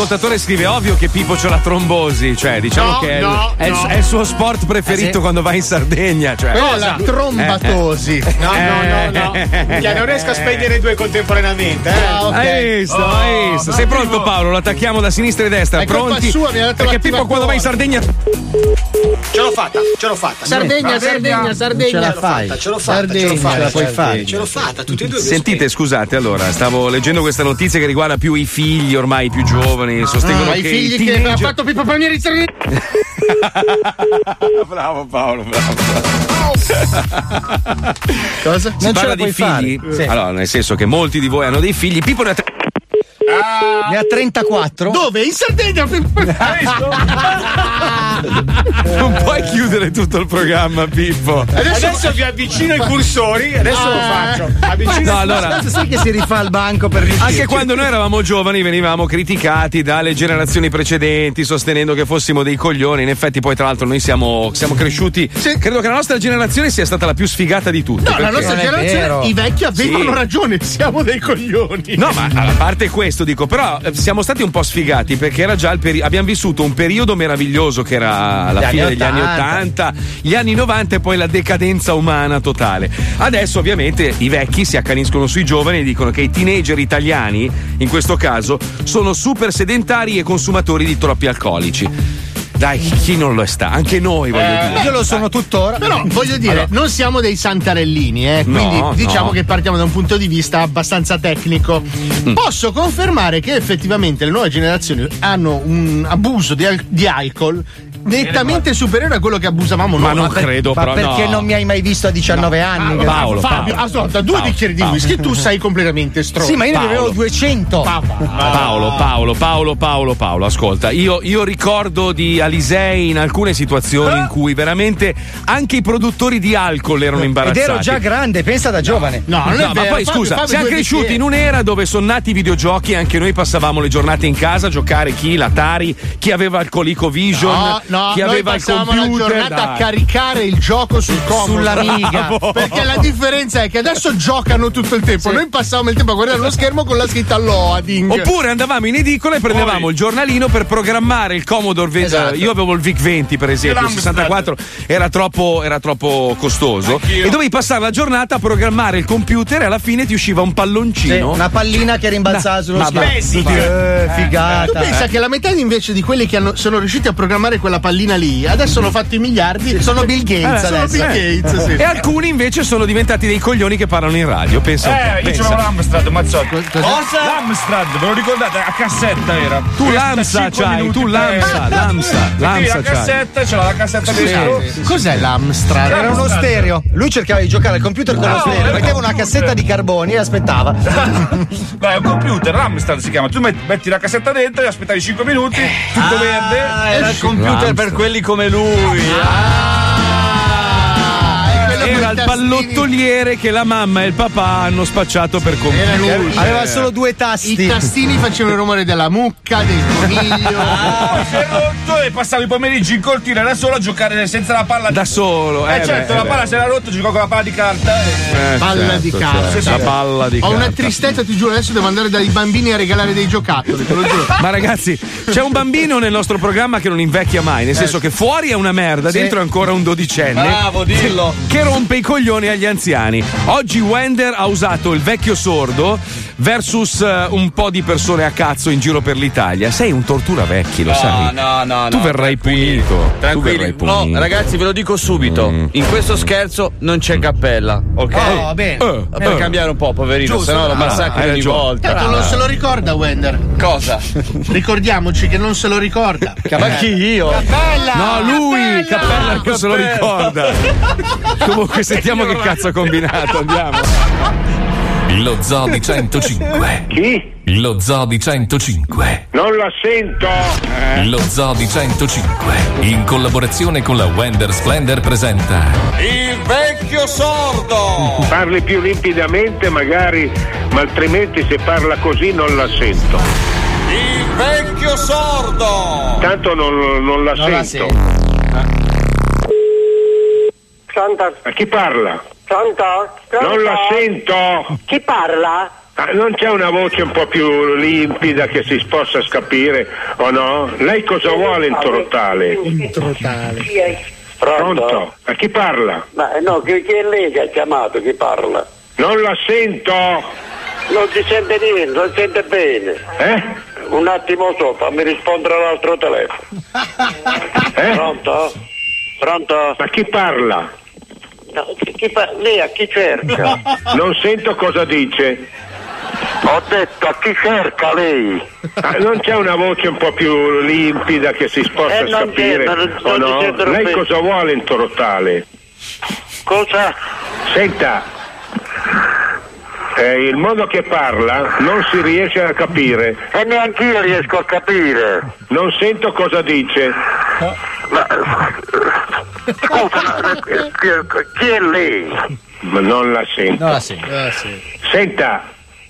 ascoltatore scrive ovvio che Pippo c'ha la trombosi, cioè diciamo No, che è, no, è il, no. è il suo sport preferito Eh sì. quando va in Sardegna. Cioè. È la trombatosi. Eh, eh. No, no, no, no. Che non riesco a spegnere due contemporaneamente. Eh. Ah, ok. Hai visto, Oh, hai visto. Sei pronto Paolo? Lo attacchiamo da sinistra e destra. È Pronti? sua, mi ha dato Perché. Pippo quando va in Sardegna Ce l'ho fatta, ce l'ho fatta. Sardegna, Sardegna, Sardegna. Ce la fai. Ce l'ho fatta, ce l'ho fatta. ce la puoi fare. Ce l'ho fatta, tutti e due. Sentite, scusate, allora, stavo leggendo questa notizia che riguarda più i figli ormai più giovani. Sostengono Ah, che i figli che teenager- ha fatto Pippo Palmieri Sardegna. bravo Paolo, bravo. Cosa? Si Non ce parla la di puoi figli? fare. Sì. Allora, nel senso che molti di voi hanno dei figli. Pippo ne ha tre- Ne ha 34. Dove? In Sardegna. Non puoi chiudere tutto il programma, Pippo. Adesso, vi avvicino i cursori, adesso lo faccio. Avvicino No, allora, Sai che si rifà il banco per riuscire. Anche quando noi eravamo giovani venivamo criticati dalle generazioni precedenti sostenendo che fossimo dei coglioni. In effetti poi tra l'altro noi siamo, siamo cresciuti. Credo che la nostra generazione sia stata la più sfigata di tutte. No, la nostra generazione, vero. i vecchi avevano Sì. ragione, siamo dei coglioni. No, ma a parte questo dico, però eh, siamo stati un po' sfigati perché era già il periodo. Abbiamo vissuto un periodo meraviglioso che era la Gli fine degli anni 80, gli anni 90 e poi la decadenza umana totale. Adesso, ovviamente, i vecchi si accaniscono sui giovani e dicono che i teenager italiani, in questo caso, sono super sedentari e consumatori di troppi alcolici. Dai, chi non lo sta? Anche noi, voglio dire. Io lo sono tuttora. Però voglio dire, Allora- non siamo dei santarellini, eh, quindi No, diciamo no. che partiamo da un punto di vista abbastanza tecnico. Mm. Posso confermare che effettivamente le nuove generazioni hanno un abuso di, al- di alcol nettamente superiore a quello che abusavamo noi. Ma non per- credo, Ma però perché no. non mi hai mai visto a 19 anni? Ah, Paolo, Fabio, Paolo. ascolta, due Paolo, bicchieri di Paolo. whisky, tu sei completamente stronzo. Sì, ma io ne Paolo. avevo 200. Paolo, Paolo, Paolo, Paolo, Paolo, ascolta, io, io ricordo di Alisei in alcune situazioni in cui veramente anche i produttori di alcol erano Ed imbarazzati. ero già grande, pensa da giovane. No, non è No, ma poi Fabio, scusa, Fabio, siamo cresciuti bicchieri. in un'era dove sono nati i videogiochi e anche noi passavamo le giornate in casa a giocare chi l'Atari, chi aveva il ColecoVision, No, no, chi noi aveva il passavamo computer. la giornata a caricare il gioco sul comodo. Sull'Amiga. Bravo. Perché la differenza è che adesso giocano tutto il tempo. Noi passavamo il tempo a guardare lo schermo con la scritta loading. Oppure andavamo in edicola e prendevamo il giornalino per programmare il Commodore 20. Esatto. Io avevo il VIC 20, per esempio, il l'Amstrad. 64 era troppo, era troppo costoso. Anch'io. E dovevi passare la giornata a programmare il computer e alla fine ti usciva un Sì, palloncino. una pallina che rimbalzava sullo ma- schermo. Eh, Tu figata. pensa che la metà invece di quelli che hanno- sono riusciti a programmare quella pallina lì, adesso hanno fatto i miliardi, sono Bill Gates Eh, sono adesso. Bill Gates, sì. E alcuni invece sono diventati dei coglioni che parlano in radio. Pensa un po', Eh, io pensa. c'avevo l'Amstrad, Mazzotti. Cosa? L'Amstrad, ve lo ricordate? A cassetta era. Tu l'Amsa c'hai, tu l'Amsa, l'Amsa, l'Amsa la cassetta, c'era la cassetta dentro. Cos'è l'Amstrad? Era uno stereo. Lui cercava di giocare al computer con No, lo stereo. era Metteva un una cassetta di carboni e aspettava. Beh, è un computer, l'Amstrad si chiama. Tu metti, metti la cassetta dentro e aspettavi 5 minuti, tutto verde. era il computer per quelli come lui. Era il pallottoliere che la mamma e il papà hanno spacciato per computer. Aveva solo due tasti. I tastini facevano il rumore della mucca, del coniglio. Poi si è rotto e passavi i pomeriggi in cortina da solo a giocare senza la palla. Da solo, Eh, eh, certo, beh, la beh. palla si era rotta, giocavo con la palla di carta. E... Eh, Palla certo, di carta. certo, La palla di Ho una carta. tristezza, ti giuro, adesso devo andare dai bambini a regalare dei giocattoli, te lo giuro. Ma ragazzi, c'è un bambino nel nostro programma che non invecchia mai, nel senso che fuori è una merda, Sì. dentro è ancora un dodicenne. Bravo, dillo. Che rompe i coglioni agli anziani. Oggi Wender ha usato il vecchio sordo versus eh, un po' di persone a cazzo in giro per l'Italia. Sei un tortura vecchi, lo No, sai. no, no, Tu no, verrai punito. Tu Tranquilli, verrai no, punito. ragazzi, ve lo dico subito. Mm. In questo scherzo non c'è cappella, ok? Oh, bene. Eh, per eh. cambiare un po', poverino, Giusto, se no lo bravo. massacri ogni ragione. volta. Tanto non se lo ricorda Wender. Cosa? Ricordiamoci che non se lo ricorda. Ma chi io? Bella! No, lui, Cappella! Cappella non se lo ricorda. Comunque sentiamo che cazzo ha combinato, andiamo. Lo Zoo di 105. Chi? Lo Zoo di 105. Non la sento. Lo Zoo di 105. In collaborazione con la Wender Splendor presenta. Il vecchio sordo! Parli più limpidamente magari, ma altrimenti se parla così non la sento. Il vecchio sordo! Tanto non, non la Non la sento. A chi parla? Pronto? Non la sento! Chi parla? Ah, non c'è una voce un po' più limpida che si possa capire o no? Lei cosa vuole in trotale? Introtale. Pronto? A chi parla? Ma no, chi, chi è lei che ha chiamato? Chi parla? Non la sento! Non si sente niente, non si sente bene. Eh? Un attimo so, fammi rispondere all'altro telefono. Eh? Pronto? Pronto? Ma chi parla? No, chi, pa- lei a chi cerca? Non sento cosa dice. Ho detto a chi cerca lei? Ah, non c'è una voce un po' più limpida che si possa Eh, capire non- o non no? Lei bene. cosa vuole in trotale? Cosa? Senta, eh, il modo che parla non si riesce a capire. E neanche io riesco a capire. Non sento cosa dice. Ma, scusa, chi, è lei? Ma non la sento. No, sì. Senta.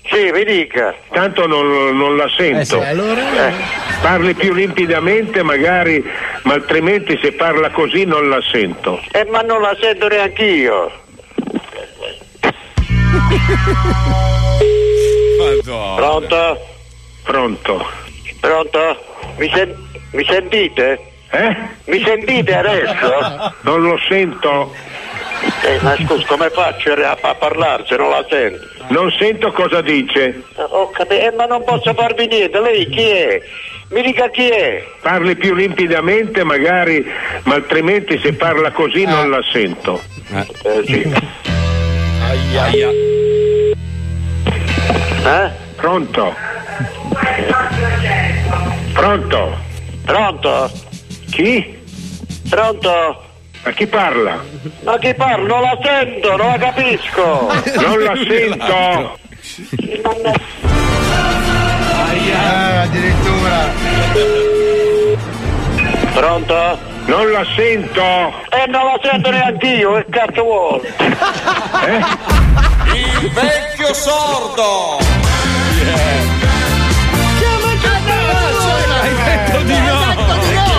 Sì, mi dica. Tanto non, non la sento. Eh sì, allora? Eh, parli più limpidamente magari, ma altrimenti se parla così non la sento. Eh, ma non la sento neanche io. Pronto? Pronto? Pronto? Mi, sen- mi sentite? Eh? Mi sentite adesso? Non lo sento. Eh, ma scusa, come faccio a, a parlare se non la sento? Non sento cosa dice. Eh, Ho capito, eh, ma non posso farvi niente, lei chi è? Mi dica chi è? Parli più limpidamente magari, ma altrimenti se parla così non la sento. Eh, sì. Aia. Eh? Pronto? Pronto? Pronto? Chi? Pronto? A chi parla? Ma chi parla? Non la sento, non la capisco! Non la sento! Ah, addirittura. Pronto? Non la sento! E non la sento neanche io, che cazzo vuole? Il vecchio sordo! Hai detto di no!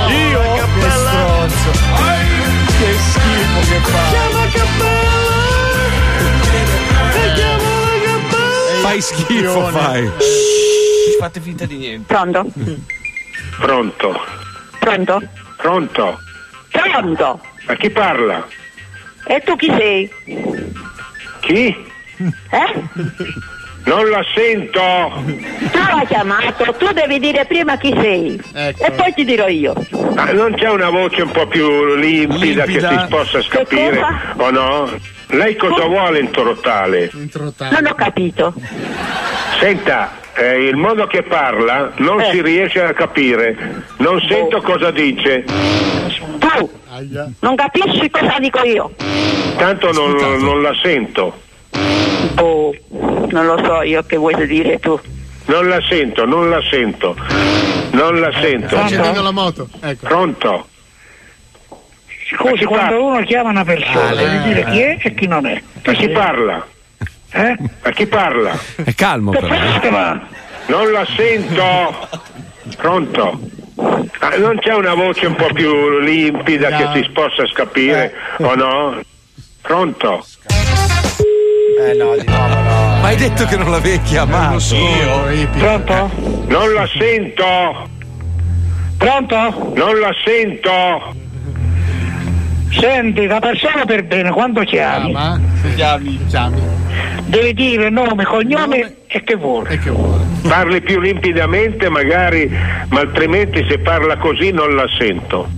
Io? Che stronzo. Che schifo che fa! Fai schifo, fai. Fate finta di niente. Pronto? Pronto? Pronto? Pronto? Pronto? A chi parla? E tu chi sei? Chi? Eh? Non la sento! Tu l'hai chiamato, tu devi dire prima chi sei. Ecco. E poi ti dirò io. Ah, non c'è una voce un po' più limpida, Limpida. che si possa capire o no? Lei cosa vuole in trotale? Non ho capito. Senta, eh, il modo che parla non Eh. si riesce a capire. Non sento cosa dice. Tu non capisci cosa dico io. Tanto non, non la sento. Oh, non lo so io che vuoi dire tu. Non la sento, non la sento. Non la sento. sta accendendo la moto. Ecco. Pronto? Scusi, quando uno chiama una persona Ah, deve eh. dire chi è e chi non è. A chi parla? Eh? A chi parla? È calmo però. eh. Non la sento. Pronto? Ah, non c'è una voce un po' più limpida che si possa capire o no? Pronto? Eh no, di nuovo no. Ma hai detto che non l'avevi chiamato. Pronto? Non la sento. Pronto? Non la sento. Senti, la persona per bene quando chiami? Chiami. Chiami. Devi dire nome, cognome e che vuole. Parli più limpidamente magari, ma altrimenti se parla così non la sento.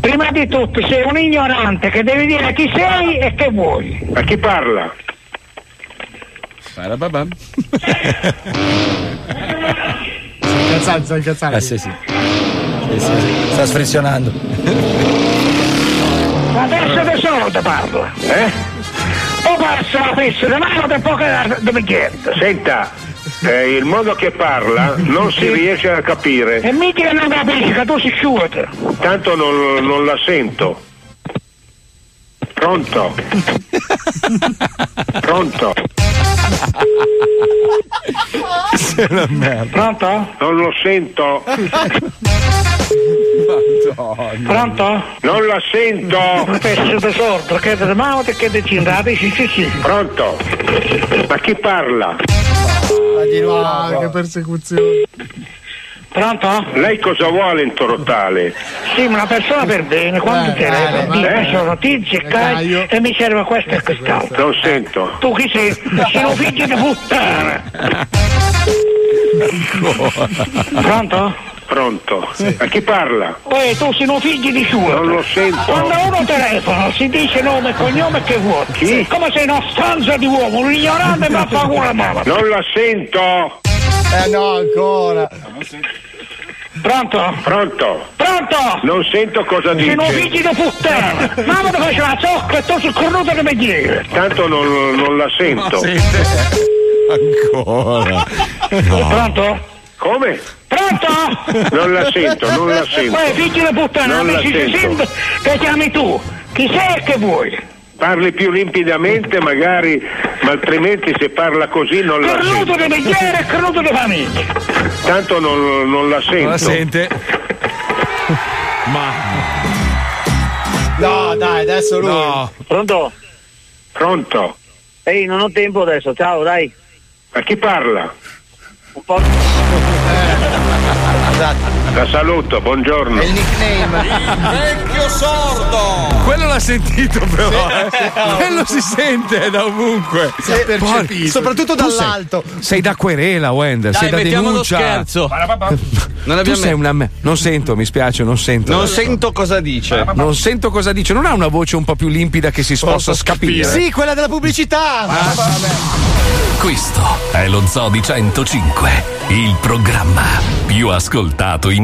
Prima di tutto sei un ignorante che devi dire chi sei e che vuoi. A chi parla? Parababam. Incazzati, sta incazzando. Eh sì, sì. Sì, sì, sì. Sta sfrizionando. Adesso da solo ti parlo. Eh? O passa la fessa di mano e poi che di bicchiere. Senta, eh, il modo che parla non si riesce a capire. E mica che non capisci che tu si sciuta. Tanto non, non la sento. Pronto? Pronto? Pronto? Non lo sento. Pronto? Non la sento. Pezzo di sordo, che di mano e che di cindate, sì sì sì. Pronto? Ma chi parla? Ah, che persecuzione. Pronto? Lei cosa vuole in Torotale? Sì, ma una persona per bene, quando Eh, telefono, eh, dice eh. sono tizio e Caio e mi serve questo e quest'altro. Non sento. Tu chi sei? Sono figlio di puttana. Pronto? Pronto? Ma chi parla? Poi tu sei un figlio di suo. Non lo sento. Quando uno telefona si dice nome e cognome che vuoi. Chi? Come sei una stanza di uomo, un ignorante ma fa la mamma. Non la sento. Eh no, ancora. Pronto? Pronto? Pronto? Non sento cosa dice. figlio di puttana. Mamma ti faceva la zocca e tu sul cornuto che mi chiede. Tanto non, non la sento. Ancora. Pronto? Come? Pronto? Non la sento, non la sento. Poi figlio di puttana, Non la amici si sento. sente che chiami tu. Chi sei e che vuoi? Parli più limpidamente magari, ma altrimenti se parla così non la Cornuto sento. di bicchiere e cornuto di famiglia. Tanto non, non la sento. Non la sente. Ma. No, dai, adesso lui. No. Pronto? Pronto? Ehi, non ho tempo adesso, ciao, dai. Ma chi parla? Un po'. La saluto, buongiorno. Vecchio sordo! Quello l'ha sentito però, eh. Quello si sente da ovunque. Si è percepito. Soprattutto Tu sei- dall'alto. Sei da querela, Wender, Dai, sei da denuncia. scherzo. Non Tu sei una me- Non sento, mi spiace, non sento. Non sento cosa dice. Non sento cosa dice, non ha una voce un po' più limpida che si possa capire. Sì, quella della pubblicità. Questo è lo Zoo di 105, il programma più ascoltato in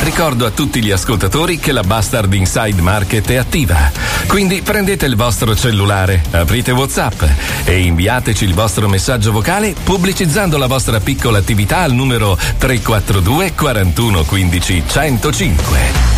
Ricordo a tutti gli ascoltatori che la Bastard Inside Market è attiva. Quindi prendete il vostro cellulare, aprite WhatsApp e inviateci il vostro messaggio vocale pubblicizzando la vostra piccola attività al numero 342 41 15 105.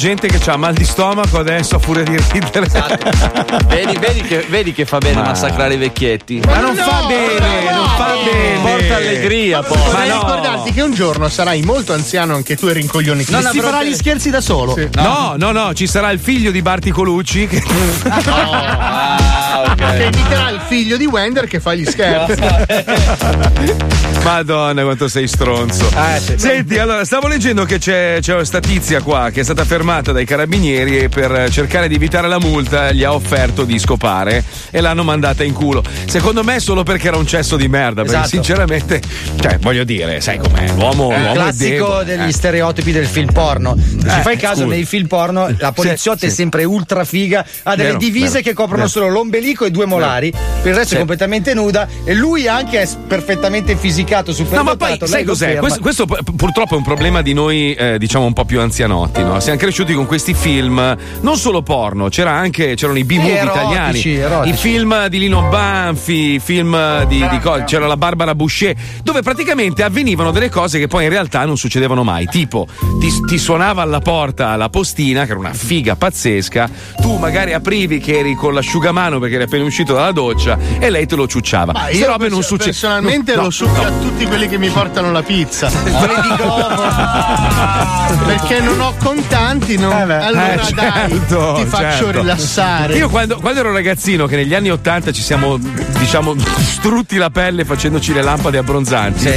Gente che ha mal di stomaco adesso a furia di ridere. Vedi, vedi che, vedi che fa bene Ma- massacrare i vecchietti. Ma non fa bene, non fa bene. Porta allegria poi. Vorrei ricordarti che un giorno sarai molto anziano anche tu e rincoglioni Non si farà gli scherzi da solo. No, no, no, ci sarà il figlio di Barti Colucci che... Che inviterà il figlio di Wender che fa gli scherzi. Madonna, quanto sei stronzo. Senti, allora, stavo leggendo che c'è, c'è questa tizia qua che è stata fermata dai carabinieri e per cercare di evitare la multa gli ha offerto di scopare e l'hanno mandata in culo. Secondo me solo perché era un cesso di merda, perché Esatto. sinceramente, cioè, voglio dire, sai com'è, l'uomo, È il l'uomo è classico debole, degli eh. stereotipi del film porno. Se Eh, fai caso, scusa. nei film porno la poliziotta Sì, è sì. sempre ultra figa, ha delle Vero, divise vero, che coprono vero. solo l'ombelico e due molari, per il resto è completamente nuda e lui anche è perfettamente fisicato, super No, ma poi sai cos'è? Questo, questo pu- purtroppo è un problema di noi, eh, diciamo, un po' più anzianotti, no? Siamo cresciuti con questi film, non solo porno, c'era anche, c'erano i B-movie Erotici, italiani, erotici. i film di Lino Banfi, i film di, di co- c'era la Barbara Boucher, dove praticamente avvenivano delle cose che poi in realtà non succedevano mai. Tipo, ti, ti suonava alla porta la postina, che era una figa pazzesca, tu magari aprivi che eri con l'asciugamano perché eri appena uscito dalla doccia e lei te lo ciucciava. Ma io robe non succedono. personalmente no, lo succhio no. a tutti quelli che mi portano la pizza. Di Perché non ho contanti, non... allora Eh, dai, certo, ti faccio certo. rilassare. Io quando, quando ero ragazzino, che negli anni Ottanta ci siamo, diciamo, strutti la pelle facendoci le lampade abbronzanti.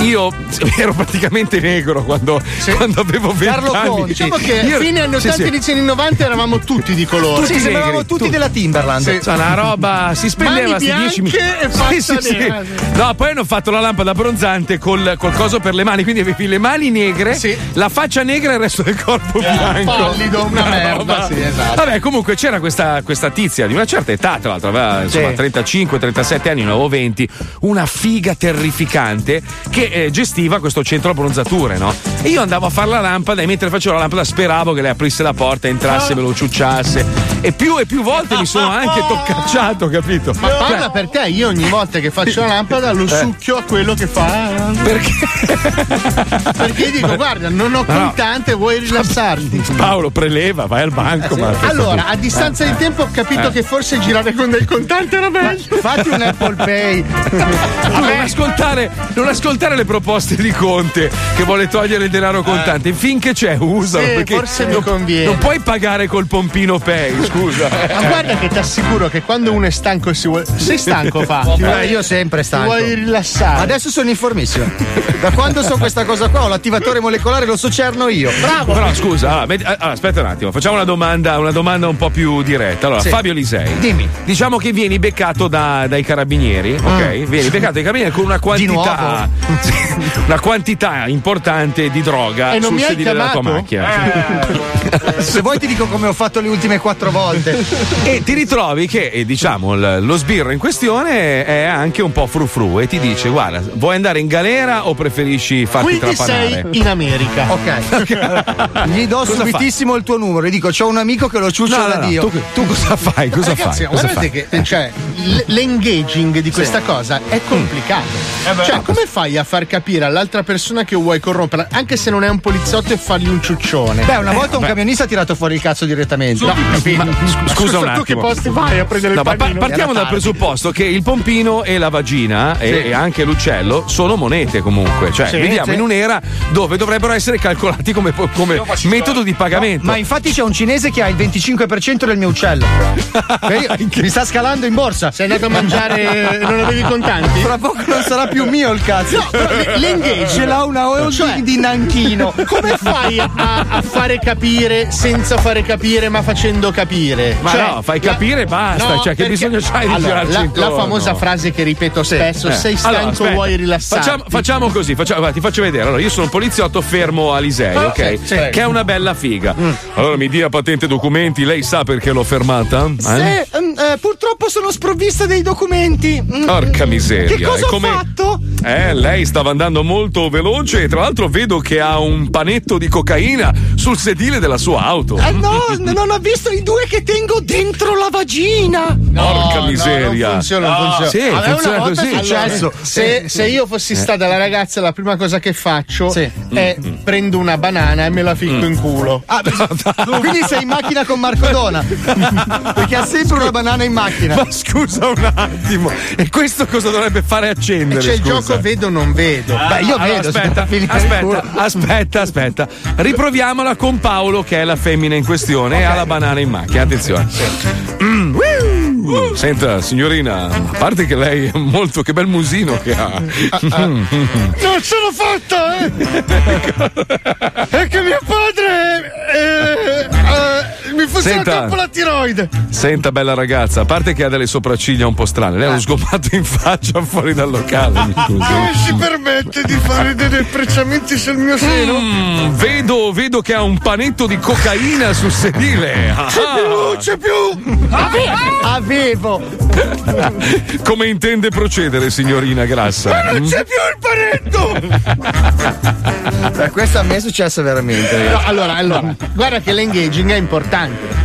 Io ero praticamente negro quando, quando avevo 20 Carlo anni. Conti. Diciamo che Io- fine anni sì, 80 sì. inizio anni 90 eravamo tutti di colore. Tutti negri, tutti. della Timberland. Sì. Cioè, una roba si spendeva Mani sti 10 bianche minuti. Sì, sì, sì. No, poi hanno fatto la lampada abbronzante col, col coso per le mani, quindi avevi le mani negre, la faccia negra e il resto del corpo bianco. pallido, una merda, roba. sì, esatto. Vabbè, comunque c'era questa, questa tizia di una certa età, tra l'altro aveva insomma Sì. 35-37 anni, ne avevo 20, una figa terrificante che eh, gestiva questo centro abbronzature, no? E io andavo a fare la lampada e mentre facevo la lampada speravo che lei aprisse la porta, entrasse, me lo ciucciasse. E più e più volte mi sono anche toccacciato, capito? Ma parla Cioè, per te, io ogni volta che faccio la lampada lo Eh. succhio a quello che fa. Perché? Perché dico, guarda, non ho Ma no. contante, vuoi rilassarti? Paolo preleva, vai al banco. ma- Allora, a distanza di tempo ho capito Eh. che forse girare con del contante era meglio. Fatti un Apple Pay. Tu non ascoltare, non ascoltare le proposte di Conte che vuole togliere il denaro contante. Finché c'è, usalo. Sì, perché forse mi non, conviene. Non puoi pagare col pompino pay, scusa. Ma guarda che ti assicuro che quando uno è stanco e si vuole. Sei stanco, fa? Ti Eh, io sempre Ti stanco. vuoi rilassare? Adesso sono informissimo. Da quando so questa cosa qua, ho l'attivatore molecolare, lo so cerno io. Bravo! Però scusa, allora, med- allora, aspetta un attimo, facciamo una domanda, una domanda un po' più diretta. Allora, Sì. Fabio Lisei. Dimmi. Diciamo che vieni beccato da- dai carabinieri, ok? Vieni beccato dai carabinieri con una quantità, una quantità importante di droga E non sul mi hai sedile della tua macchina. Se vuoi ti dico come ho fatto le ultime quattro volte. E ti ritrovi che, eh, diciamo, l- lo sbirro in questione è anche un po' frufru e ti dice: Guarda, vuoi andare in galera o preferisci farti Quindi sei trapanare? in America. Ok. Gli do Cosa subitissimo il tuo numero e dico: c'ho un amico che lo ciuccia No, no, da no, Dio. tu, tu cosa fai? Cosa Ragazzi, fai? Cosa guardate fai? che cioè, l- l'engaging di questa cosa è complicato. cioè, come fai a far capire all'altra persona che vuoi corrompere, anche se non è un poliziotto e fargli un ciuccione? Beh, una volta un camionista ha tirato fuori il cazzo direttamente. No, capito. Ma, sc- scusa un Tu che attimo. posti vai a prendere No, il ma pa- panino? partiamo, dal presupposto che il pompino e la vagina e, Sì. e anche l'uccello sono monete comunque. Cioè, Sì, viviamo sì. in un'era dove dovrebbero essere calcolati come, come metodo di pagamento. Ma infatti c'è un cinese che ha il 25% del mio uccello. Mi sta scalando in borsa. Sei andato a mangiare non avevi contanti? Fra poco non sarà più mio il cazzo. No, però l'engage Ce l'ha una holding Cioè, di Nanchino. Come fai a, a fare capire senza fare capire ma facendo capire? Ma Cioè, no, fai capire e basta. No, cioè, che bisogno c'hai di Allora, girarci la, intorno? la famosa frase che ripeto spesso, Eh. sei Allora, stanco, aspetta. vuoi rilassarti. Facciamo, facciamo così, facciamo- guarda, ti faccio vedere. Allora, io sono un poliziotto fermo a Lisei, Ah, ok? sì, sì. Che è una bella figa. Mm. Allora mi dia patente e documenti, lei sa perché l'ho fermata? Eh? Se, ehm, eh, purtroppo sono sprovvista dei documenti. Mm, Porca miseria. Che cosa è ho come- fatto? Eh, lei stava andando molto veloce e tra l'altro vedo che ha un panetto di cocaina sul sedile della sua auto. Eh no, non ho visto i due che tengo dentro la vagina. Porca No, miseria. non funziona, non Ah, funziona. Sì, funziona una volta così. è successo. Se, se io fossi stata la ragazza, la prima cosa che faccio è prendo una banana e me la ficco in culo. Ah, quindi sei in macchina con Marco Dona. Perché ha sempre una banana in macchina. Ma scusa un attimo, e questo cosa dovrebbe fare accendere? C'è il scusa? gioco vedo non vedo. Beh, io vedo. Aspetta, aspetta, aspetta, aspetta. Riproviamola con Paolo, che è la femmina in questione, e ha la banana in macchina. Attenzione. Mm, uh, Senta, signorina, a parte che lei è molto. Che bel musino che ha. Non ce l'ho fatta, eh! È che mio padre eh, mi funziona Senta. troppo la tiroide. Senta, bella ragazza, a parte che ha delle sopracciglia un po' strane, lei ha lo sgomato in faccia fuori dal locale. mi. Come si permette di fare dei depreciamenti sul mio seno? Mm, vedo, vedo che ha un panetto di cocaina sul sedile. Ah. C'è più, c'è più! Avevo! Come intende procedere, signorina grassa? Ma non c'è più il panetto! Questo a me è successo veramente. No, allora, allora, guarda che l'engaging è importante.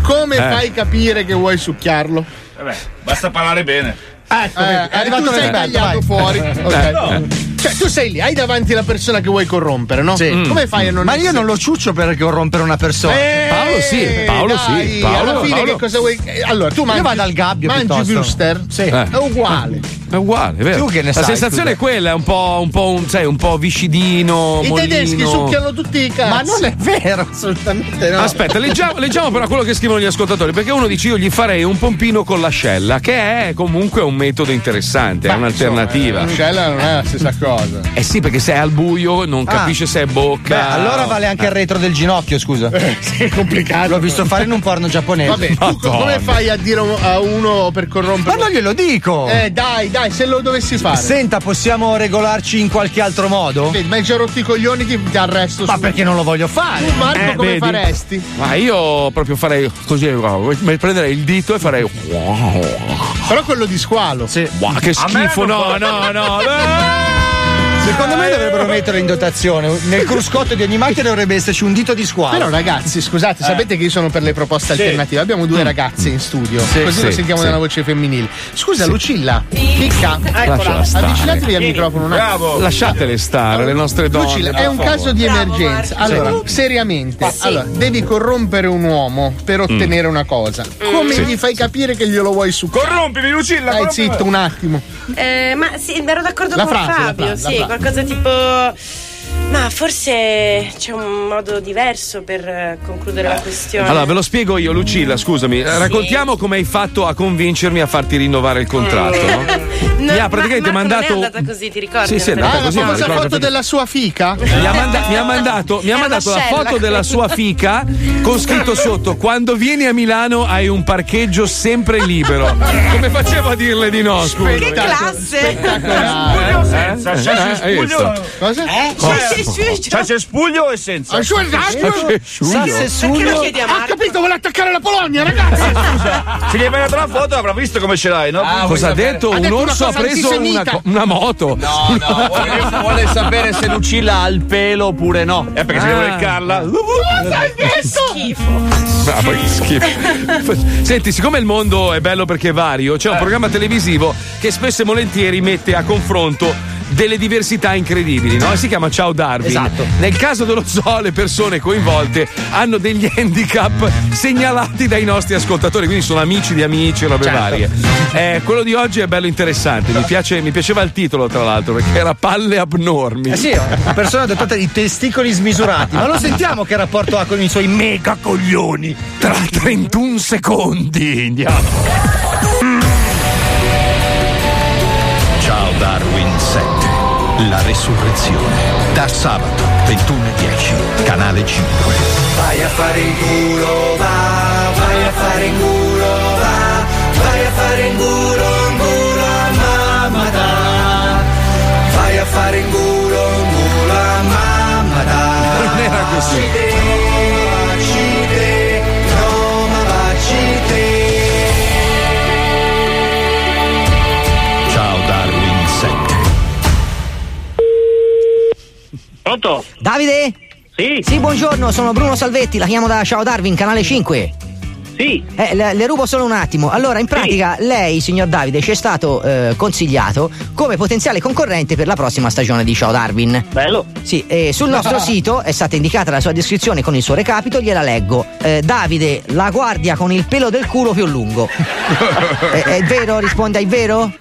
Come Eh. fai a capire che vuoi succhiarlo? Vabbè, basta parlare bene. Ecco, è arrivato tu sei tagliato vai. fuori. Eh, Ok. no. Cioè, tu sei lì, hai davanti la persona che vuoi corrompere, no? Sì. Come fai a non Ma io non lo ciuccio per corrompere una persona. Eh, Paolo sì, Paolo dai, sì, Paolo, alla fine Paolo. che cosa vuoi? eh, Allora, tu mangi. vado al gabbio Mangi piuttosto. Brewster? Sì. Eh. È uguale. È uguale, è vero. Tu che ne La sai, sensazione scusa? è quella, è un po', un po', un, sai, un po' viscidino. I mollino. tedeschi succhiano tutti i cazzi. Ma non è vero, assolutamente no. Aspetta, leggiamo, leggiamo però quello che scrivono gli ascoltatori, perché uno dice io gli farei un pompino con l'ascella, che è comunque un metodo interessante, è un'alternativa. L'ascella non è la stessa cosa. Eh sì, perché se è al buio non Ah. capisce se è bocca. Beh, allora vale anche il retro del ginocchio, scusa. Sì, è complicato. L'ho visto fare in un porno giapponese. Vabbè, tu come fai a dire a uno per corrompere? Ma non glielo dico! Eh, dai, dai, se lo dovessi fare. Senta, possiamo regolarci in qualche altro modo? Vedi, ma hai già rotto i coglioni, ti, ti arresto. Ma su- perché non lo voglio fare? Tu, Marco, Eh, come vedi? faresti? Ma io proprio farei così, mi prenderei il dito e farei. Però quello di squalo. Sì. Wow, che schifo, no, no, no. eh! Secondo me dovrebbero metterlo in dotazione. Nel cruscotto di ogni macchina dovrebbe esserci un dito di squalo. Però ragazzi, scusate, sapete che io sono per le proposte alternative. Abbiamo due ragazze in studio, Sì, così sì, lo sentiamo sì. dalla voce femminile. Scusa, Lucilla, chicca, eccola, avvicinatevi al microfono un attimo. Bravo. Lasciatele stare, le nostre donne. Lucilla, è un caso di emergenza. Allora, Sì. seriamente, allora, devi corrompere un uomo per ottenere una cosa. Come Sì. gli fai capire che glielo vuoi su? Corrompimi, Lucilla! Dai, zitto un attimo. Eh, ma sì, ero d'accordo La con frase, la Fabio, frase, la sì, frase. Qualcosa tipo. Ma forse c'è un modo diverso per eh, concludere la questione. Allora, ve lo spiego io, Lucilla, scusami. Raccontiamo come hai fatto a convincermi a farti rinnovare il contratto, no? No, Mi ha praticamente ma, mandato. Non è andata così, ti ricordi? Sì, sì, è andata Ah, la così, ma famosa foto della sua fica? Mi ha, manda- mi ha mandato, mi ha mandato la foto della sua fica con scritto sotto: Quando vieni a Milano hai un parcheggio sempre libero. Come facevo a dirle di no? Scusa. Che classe! Spuglio o senza? Eh, C'è eh, hai spuglio? visto? Cosa? Sì, sì, sì, C'è c'è spuglio e senza? Ah, su, esatto. A Ha capito, vuole attaccare la Polonia, ragazzi! Se gli hai mandato la foto avrà visto come ce l'hai, no? Cosa ha detto? Un detto orso ha cosa preso una, una moto. No, no, vuole, vuole sapere se Lucilla ha il pelo oppure no. Eh, perché se Ah. devo leccarla. Schifo. Ah, ma che schifo. Senti, siccome il mondo è bello perché è vario, c'è un programma televisivo che spesso e volentieri mette a confronto delle diversità incredibili, no? Si chiama Ciao Darwin. Esatto. Nel caso dello zoo, le persone coinvolte hanno degli handicap segnalati dai nostri ascoltatori, quindi sono amici di amici, robe Certo. varie. Eh, quello di oggi è bello interessante. Mi, piace- mi piaceva il titolo, tra l'altro, perché era palle abnormi. Eh sì, una persona dotata di testicoli smisurati. Ma lo sentiamo che rapporto ha con i suoi mega coglioni. Tra 31 secondi. Andiamo. Ciao Darwin 7. La resurrezione. Da sabato 21.10. Canale 5. Vai a fare in culo, va, vai a fare in culo, va, vai a fare in culo, in culo a mamma da. Vai a fare in culo, in culo a mamma da. Non era così. Pronto? Davide? Sì. Sì, buongiorno, sono Bruno Salvetti, la chiamo da Ciao Darwin, canale 5. Sì. Eh, le, le rubo solo un attimo. Allora, in pratica, lei, signor Davide, ci è stato eh, consigliato come potenziale concorrente per la prossima stagione di Ciao Darwin. Bello. Sì, e sul nostro sito è stata indicata la sua descrizione con il suo recapito, gliela leggo. Eh, Davide, la guardia con il pelo del culo più lungo. è, è vero? Risponde, è vero?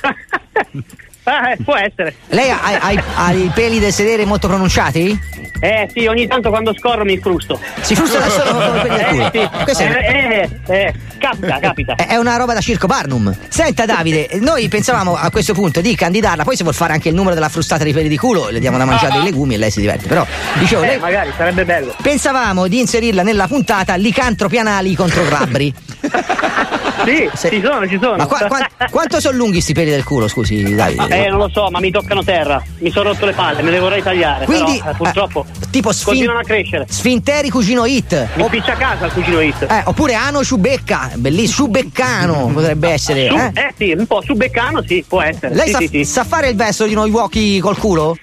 Eh, può essere. Lei ha, ha- ha i- peli del sedere molto pronunciati? Eh sì, ogni tanto quando scorro mi frusto. Si frusta da solo come quelli del culo? Eh, sì. Eh, eh, eh, capita, capita. È una roba da circo Barnum. Senta Davide, noi pensavamo a questo punto di candidarla, poi se vuol fare anche il numero della frustata dei peli di culo, le diamo da mangiare dei legumi e lei si diverte. Però, dicevo, Eh, lei- magari sarebbe bello. pensavamo di inserirla nella puntata licantropi anali contro grabbri. Sì, ci sono, ci sono. Ma qua- qua- quanto sono lunghi sti peli del culo, scusi Davide? Eh, non lo so, ma mi toccano terra. Mi sono rotto le palle, me le vorrei tagliare. Quindi, però, eh, purtroppo tipo sfin- continuano a crescere. Sfinteri cugino hit. Mi piccia a casa il cugino hit. Eh, oppure ano ciubecca, bellissimo, ciubeccano potrebbe essere. Su- eh? eh sì, un po' su beccano, sì, può essere. Lei sì, sa, sì. sa fare il verso di noi uochi col culo?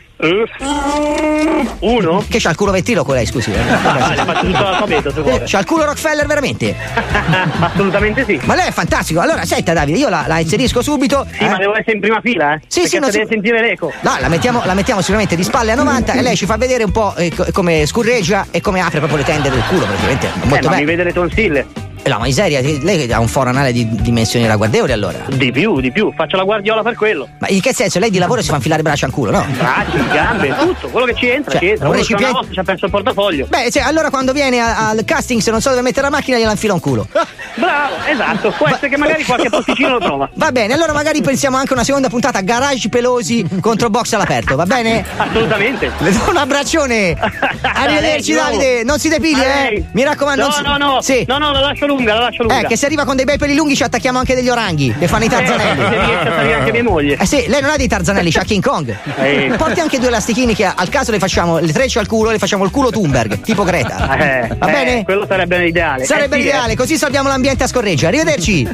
Uno? Che c'ha il culo ventriloquo lei, scusi. eh? Ah, le faccio tutto l'alfabeto se vuole. C'ha il culo Rockefeller veramente? Assolutamente sì. Ma lei è fantastico. Allora, senta Davide, io la, la inserisco subito. Sì, ma devo essere in prima fila, eh? Sì, Perché sì, non si- deve sentire l'eco. No, la mettiamo, la mettiamo sicuramente di spalle a 90 e lei ci fa vedere un po' eh, co- come scurreggia e come apre proprio le tende del culo, praticamente. Eh, Molto ma mi bene. vede le tonsille. Eh, No, ma miseria, lei ha un foro anale di dimensioni ragguardevoli allora. Di più, di più. Faccio la guardiola per quello. Ma in che senso? Lei di lavoro si fa infilare braccia al culo, no? Bracci, gambe, tutto. Quello che ci entra, Cioè, ci entra. una recipiente- volta ci ha perso il portafoglio. Beh, cioè, allora quando viene a- al casting, se non so dove mettere la macchina, gliela infila un culo. Bravo, esatto. Può essere che magari qualche posticino lo trova. Va bene, allora magari pensiamo anche a una seconda puntata garage pelosi contro box all'aperto, va bene? Assolutamente. Le do un abbraccione. Arrivederci lei, Davide, non si depigli, A eh. Mi raccomando, No, si- no, no. Sì. No, no, la lascio lunga, la lascio lunga. Eh, che se arriva con dei bei peli lunghi ci attacchiamo anche degli oranghi che fanno i tarzanelli. Eh, se riesce a salire anche mia moglie. Eh sì, lei non ha dei tarzanelli, c'ha King Kong. Eh. Porti anche due elastichini che al caso le facciamo le trecce al culo, le facciamo il culo Thunberg, tipo Greta. Eh, Va eh, bene? Quello sarebbe l'ideale. Sarebbe Eh, sì, l'ideale, così salviamo l'ambiente a scorreggia. Arrivederci.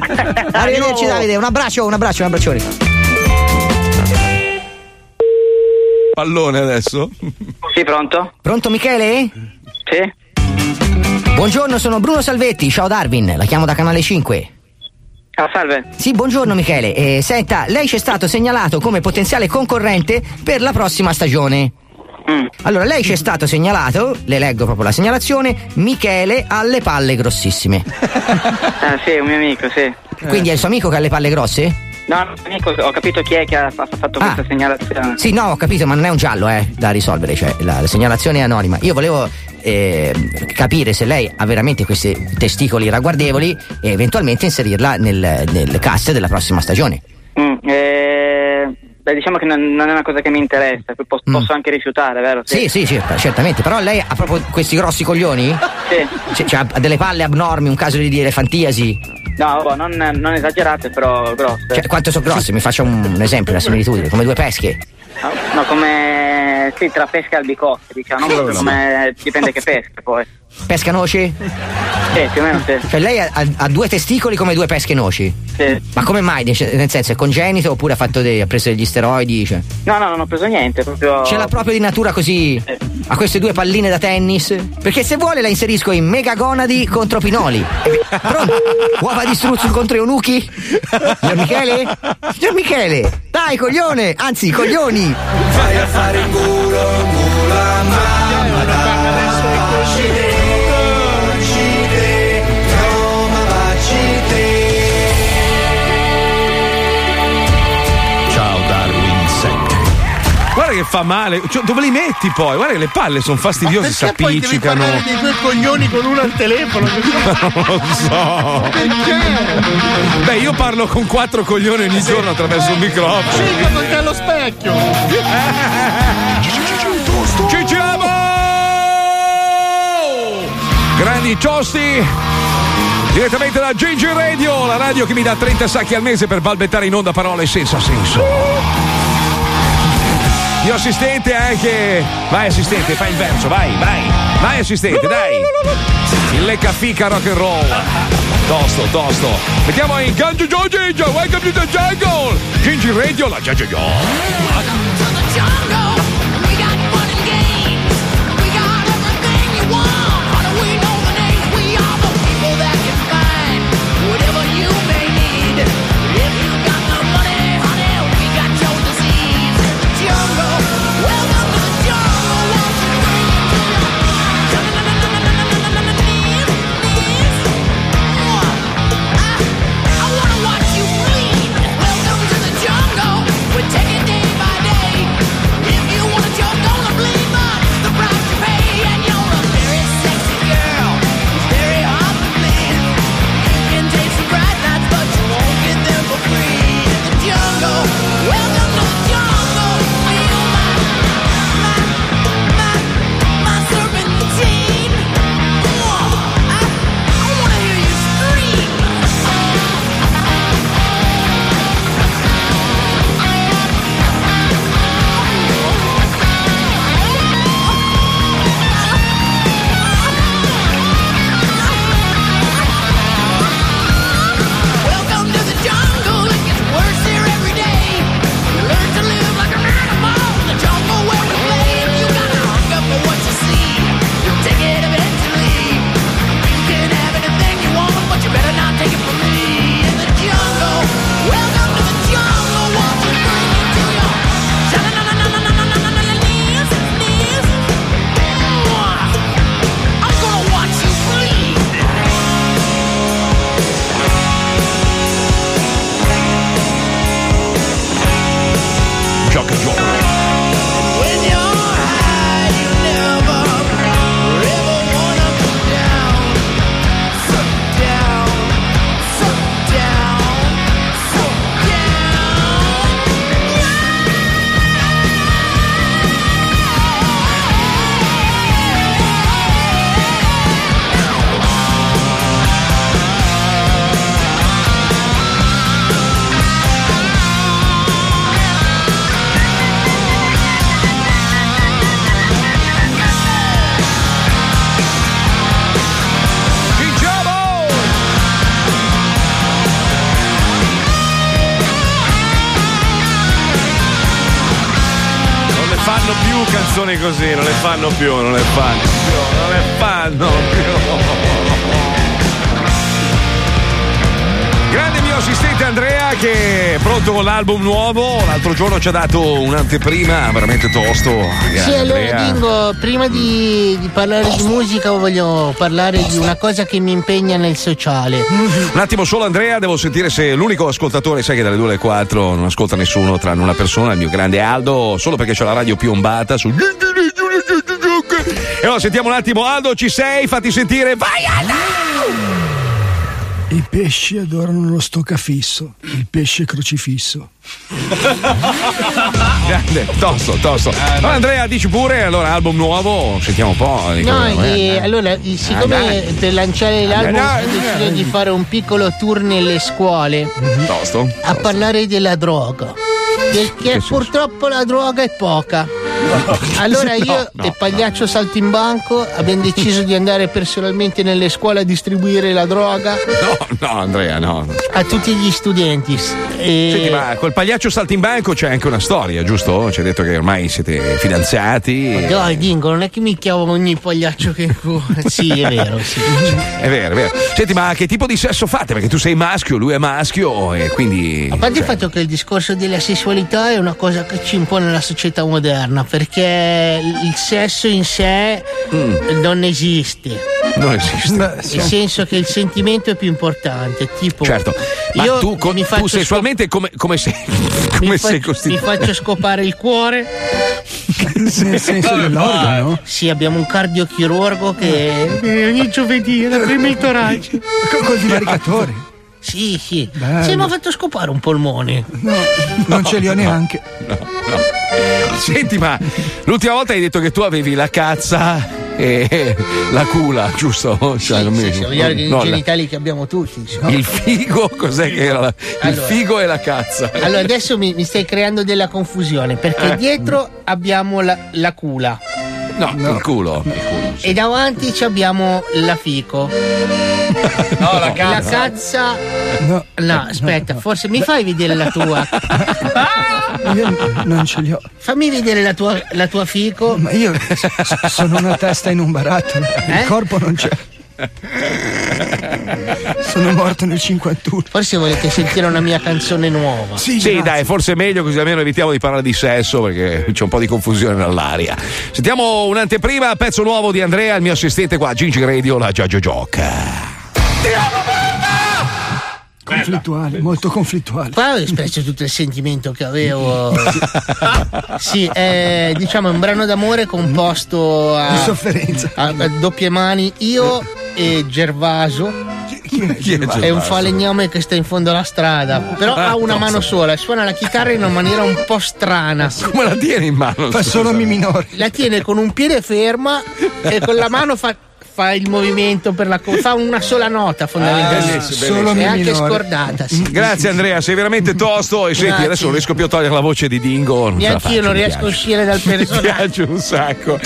Arrivederci. Davide, un abbraccio, un abbraccio, un abbraccione. Pallone adesso? Sì, pronto? Pronto Michele? Sì. Buongiorno, sono Bruno Salvetti, ciao Darwin, la chiamo da Canale 5. Ah, salve. Sì, buongiorno Michele. Eh, senta, lei ci è stato segnalato come potenziale concorrente per la prossima stagione. Mm. Allora, lei ci è stato segnalato, le leggo proprio la segnalazione, Michele ha le palle grossissime. Ah, sì, un mio amico, sì. Quindi è il suo amico che ha le palle grosse? No, amico, ho capito chi è che ha fa- fatto Ah. questa segnalazione. Sì, no, ho capito, ma non è un giallo, eh, da risolvere, cioè la, la segnalazione è anonima. Io volevo eh, capire se lei ha veramente questi testicoli ragguardevoli e eventualmente inserirla nel, nel cast della prossima stagione. Mm, eh, beh, diciamo che non, non è una cosa che mi interessa, poi pos- Mm. posso anche rifiutare, vero? Sì, sì, sì, certamente. Però lei ha proprio questi grossi coglioni? Sì. Cioè, cioè, ha delle palle abnormi, un caso di elefantiasi. No, boh, non, non esagerate, però grosse. Cioè, quanto sono grossi? Mi faccia un, un esempio, una similitudine, come due pesche. No, come sì, tra pesca e albicocche, diciamo. Non Sì, sì. come dipende che pesca poi. Pesca noci? Sì, più o meno sì. Cioè lei ha, ha- ha due testicoli come due pesche noci? Sì. Ma come mai? Nel senso, è congenito oppure ha, fatto dei, ha preso degli steroidi? Cioè. No, no, non ho preso niente, proprio. Ce l'ha proprio di natura così? Ha queste due palline da tennis? Perché se vuole la inserisco in megagonadi contro Pinoli. Pronto? Uova di struzzo contro eunuchi? Signor Michele? Signor Michele! Dai, coglione! Anzi, coglioni! Vai che fa male. Cioè, dove li metti poi? Guarda che le palle sono fastidiose, si appiccicano. parlare dei tuoi coglioni con uno al telefono? non lo so. Perché? Beh, io parlo con quattro coglioni ogni giorno attraverso il microfono. Cinque con te allo specchio. Ci siamo! Grandi tosti! Direttamente da Gigi Radio, la radio che mi dà 30 sacchi al mese per balbettare in onda parole senza senso. Mio assistente anche. Vai assistente, fai il verso, vai, vai. Vai assistente, dai. Il leccafica rock and roll. Tosto, tosto. Mettiamo in Ganjo Gigi, welcome to the jungle. Gigi Radio, la Gigi Take così, non le fanno più, non le fanno pronto con l'album nuovo, l'altro giorno ci ha dato un'anteprima veramente tosto. Sì, allora Andrea. Dingo, prima di, di parlare di musica voglio parlare di una cosa che mi impegna nel sociale. Un attimo solo Andrea, devo sentire se l'unico ascoltatore, sai che dalle 2 alle 4 non ascolta nessuno tranne una persona, il mio grande Aldo, solo perché c'ho la radio piombata su... E allora sentiamo un attimo Aldo, ci sei? Fatti sentire, vai Aldo! I pesci adorano lo stoccafisso, il pesce crocifisso. Grande, tosto, tosto. Allora, Andrea, dici pure, allora album nuovo, sentiamo un po'. No, e eh. allora, siccome dai. per lanciare l'album dai, ho deciso di fare un piccolo tour nelle scuole Tosto. a parlare della droga. Perché purtroppo la droga è poca. Allora io No, no, e Pagliaccio Saltimbanco abbiamo deciso di andare personalmente nelle scuole a distribuire la droga No, no, Andrea, no. a tutti gli studenti. E... Senti, ma col pagliaccio saltimbanco c'è anche una storia, giusto? Ci hai detto che ormai siete fidanzati. Dai, Dingo, non è che mi chiamo ogni pagliaccio che Sì, è vero, sì. È vero, è vero. Senti, ma che tipo di sesso fate? Perché tu sei maschio, lui è maschio e quindi. A parte cioè, il fatto che il discorso della sessualità è una cosa che ci impone la società moderna, perché il sesso in sé non esiste. Non esiste. Nel senso che il sentimento è più importante. Tipo, Certo, ma io tu, co- mi tu sessualmente come, come sei, come mi, sei faccio, mi costituito? faccio scopare il cuore. Nel senso dell'organo? Sì, abbiamo un cardiochirurgo che eh, ogni giovedì prima il torace. Col divaricatore? Sì, sì. Bello. Sì, mi ha fatto scopare un polmone. No, non ce li ho neanche. No, no. Senti, ma l'ultima volta hai detto che tu avevi la cazza e la cula, giusto? Cioè, non mi- Sì, sì, vogliamo dire no, genitali che abbiamo tutti. insomma. il figo, cos'è che era? la- il Allora. figo e la cazza. Allora, adesso mi, mi stai creando della confusione perché Eh. dietro abbiamo la, la cula No, il culo. e davanti ci abbiamo la fico. No, la La cazza. No, No, aspetta, forse mi fai vedere la tua. io non ce li ho. Fammi vedere la tua, la tua fico. Ma io sono una testa in un barattolo. Eh? Il corpo non c'è. Sono morto nel 51. Forse volete sentire una mia canzone nuova. Sì, Sì, dai, forse è meglio così almeno evitiamo di parlare di sesso perché c'è un po' di confusione nell'aria. Sentiamo un'anteprima, pezzo nuovo di Andrea, il mio assistente qua, Gigi Radio, la Giagio Gioca. Conflittuale, molto conflittuale. Qua ho espresso tutto il sentimento che avevo. Sì, è diciamo è un brano d'amore composto a, Di sofferenza. a- a doppie mani. Io e Gervaso. Chi è È un Gervaso? falegname che sta in fondo alla strada, però ha una No, mano so- sola, suona la chitarra in una maniera un po' strana. Come la tieni in mano? Fa solo mi minore. La tiene con un piede ferma e con la mano fa, fa il movimento per la co- fa una sola nota fondamentalmente. Ah, Solo è mi anche scordata. Sì. Grazie Andrea, sei veramente tosto e senti, Grazie. adesso non riesco più a togliere la voce di Dingo. Neanche io non mi riesco a uscire dal Mi personaggio. piace un sacco.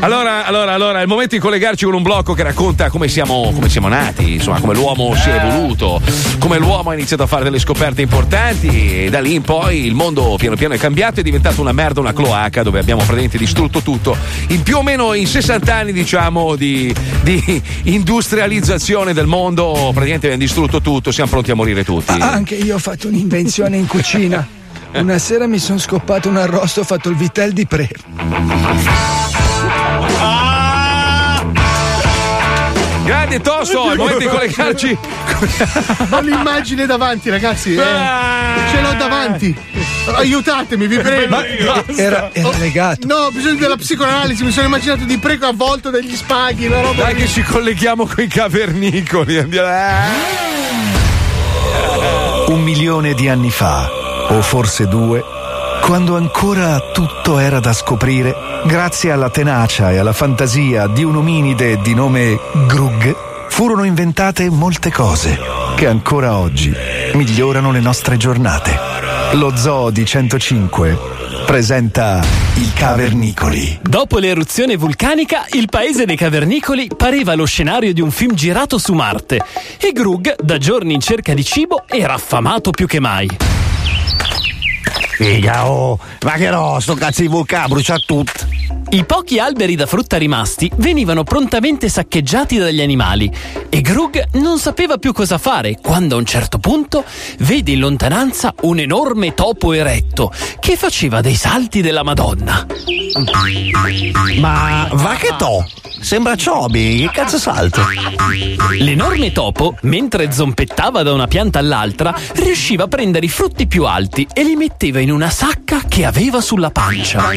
Allora, allora, allora, è il momento di collegarci con un blocco che racconta come siamo, come siamo nati, insomma, come l'uomo si è evoluto, come l'uomo ha iniziato a fare delle scoperte importanti e da lì in poi il mondo piano piano è cambiato, è diventato una merda, una cloaca dove abbiamo praticamente distrutto tutto. In più o meno in 60 anni, diciamo, di, di industrializzazione del mondo, praticamente abbiamo distrutto tutto, siamo pronti a morire tutti. Ah, anche io ho fatto un'invenzione in cucina. Una sera mi sono scoppato un arrosto, ho fatto il vitel di pre. Grande tosto, è il momento di collegarci. Ho l'immagine davanti, ragazzi. eh. Ce l'ho davanti. Aiutatemi, vi prego. Ma era, era legato. No, ho bisogno della psicoanalisi. Mi sono immaginato di prego avvolto dagli spaghi. Una roba. Dai che ci colleghiamo con i cavernicoli. Andiamo. Un milione di anni fa, o forse due, quando ancora tutto era da scoprire, grazie alla tenacia e alla fantasia di un ominide di nome Grug, furono inventate molte cose che ancora oggi migliorano le nostre giornate. Lo Zoo di 105 presenta i Cavernicoli. Dopo l'eruzione vulcanica, il paese dei cavernicoli pareva lo scenario di un film girato su Marte e Grug, da giorni in cerca di cibo, era affamato più che mai. Figa, oh, ma che no, sto cazzo di vulcano brucia tutto. I pochi alberi da frutta rimasti venivano prontamente saccheggiati dagli animali e Grug non sapeva più cosa fare quando a un certo punto vede in lontananza un enorme topo eretto che faceva dei salti della Madonna. Ma va che to? Sembra Ciobi, che cazzo salto? L'enorme topo, mentre zompettava da una pianta all'altra, riusciva a prendere i frutti più alti e li metteva in una sacca che aveva sulla pancia.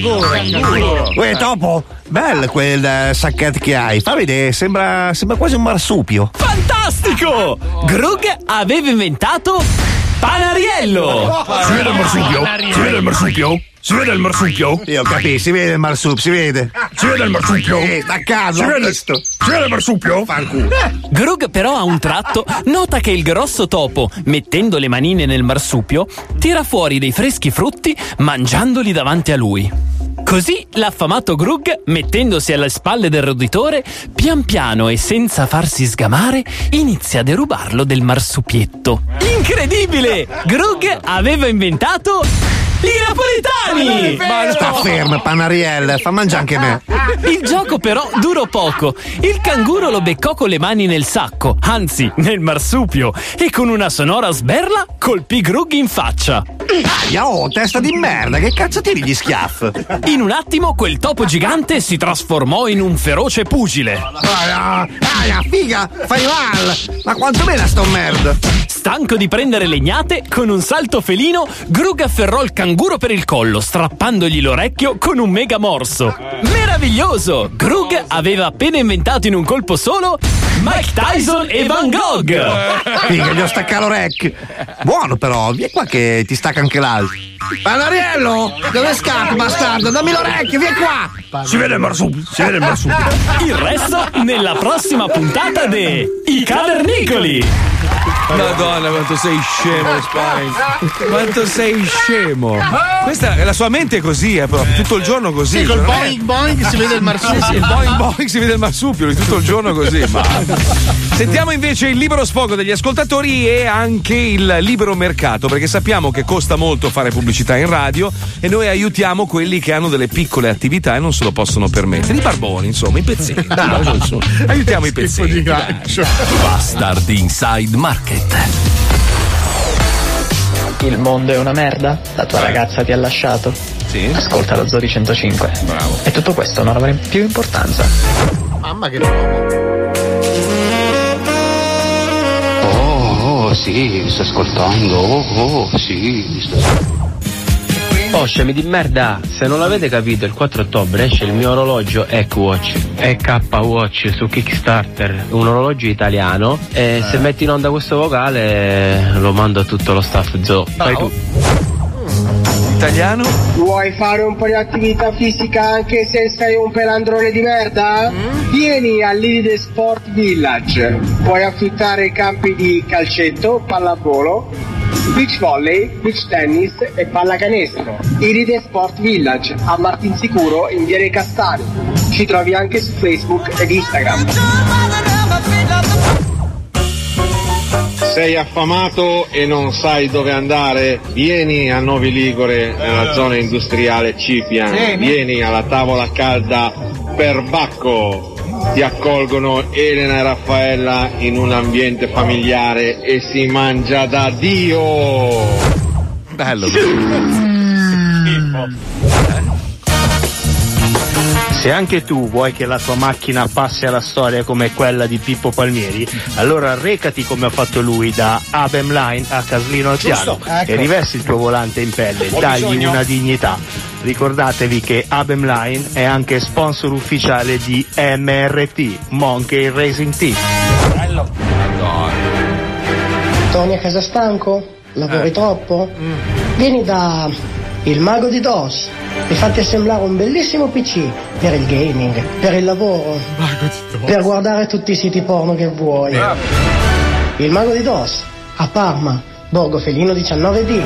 Uè, topo, bello quel eh, sacchetto che hai. Fa vedere, sembra, sembra quasi un marsupio. Fantastico! Grug aveva inventato Panariello! Si vede il marsupio? Si vede il marsupio? Si vede il marsupio? Io capisco, si vede il marsupio, si vede. Si vede il marsupio? Eh, sta a casa, Si vede- visto. Si vede il marsupio? Fanculo. Grug però a un tratto nota che il grosso topo, mettendo le manine nel marsupio, tira fuori dei freschi frutti mangiandoli davanti a lui. Così l'affamato Grug, mettendosi alle spalle del roditore, pian piano e senza farsi sgamare, inizia a derubarlo del marsupietto. Incredibile! Grug aveva inventato i napoletani! Ma sta fermo, Panariel, fa mangiare anche me. Il gioco però durò poco. Il canguro lo beccò con le mani nel sacco, anzi nel marsupio, e con una sonora sberla colpì Grug in faccia. Aia, oh, testa di merda, che cazzo tiri gli schiaff? In un attimo quel topo gigante si trasformò in un feroce pugile. Aia, aia, figa, fai mal! Ma quanto bene sto merda! Stanco di prendere legnate, con un salto felino, Grug afferrò il canguro per il collo, strappandogli l'orecchio con un mega morso. Meraviglioso! Grug aveva appena inventato in un colpo solo Mike Tyson e Van Gogh! Figa, gli ho staccato l'orecchio. Buono però, vieni qua che ti stacca anche l'altro. Panariello, dove scappi, bastardo? Dammi l'orecchio, vieni qua! Si vede il marsupio, si vede il marsupio. Il resto nella prossima puntata de I Cavernicoli! Madonna, quanto sei scemo, Spine. Quanto sei scemo. Questa la sua mente è così, è proprio tutto il giorno così. Sì, col è- boing boing si vede il marsupio. Sì, sì, il boing boing si vede il marsupio, tutto il giorno così. ma- Sentiamo invece il libero sfogo degli ascoltatori e anche il libero mercato, perché sappiamo che costa molto fare pubblicità in radio e noi aiutiamo quelli che hanno delle piccole attività e non se lo possono permettere. I barboni, insomma, i pezzenti. Dai. Aiutiamo i pezzenti. dai. Bastard Inside Market. Il mondo è una merda? La tua ragazza ti ha lasciato? Sì. Ascolta lo Zori 105. Bravo. E tutto questo non avrà più importanza. Mamma che roba. Oh, oh, sì, mi sto ascoltando. Oh, oh, sì, mi sto Oh, scemi di merda! Se non l'avete capito, il 4 ottobre esce il mio orologio EcoWatch, EK Watch su Kickstarter, un orologio italiano e se metti in onda questo vocale lo mando a tutto lo staff Zoo. Fai tu. Italiano? Vuoi fare un po' di attività fisica anche se sei un pelandrone di merda? Vieni all'Iride Sport Village. Puoi affittare campi di calcetto, pallavolo, beach volley, beach tennis e pallacanestro. Iride Sport Village a Martinsicuro in Viale Castani. Ci trovi anche su Facebook ed Instagram. Sei affamato e non sai dove andare? Vieni a Novi Ligure, nella zona industriale Cipian. Vieni alla tavola calda per Bacco. Ti accolgono Elena e Raffaella in un ambiente familiare e si mangia da Dio. Bello. Se anche tu vuoi che la tua macchina passi alla storia come quella di Pippo Palmieri, allora recati come ha fatto lui da Abem Line a Caslino al Giusto, Piano ecco. e rivesti il tuo volante in pelle, Ho dagli bisogno. una dignità. Ricordatevi che Abem Line è anche sponsor ufficiale di MRT, Monkey Racing Team. Torni a casa stanco? Lavori Eh. troppo? Vieni da Il Mago di DOS e fatti assemblare un bellissimo PC per il gaming, per il lavoro, per guardare tutti i siti porno che vuoi. Il Mago di DOS a Parma, Borgo Felino 19D.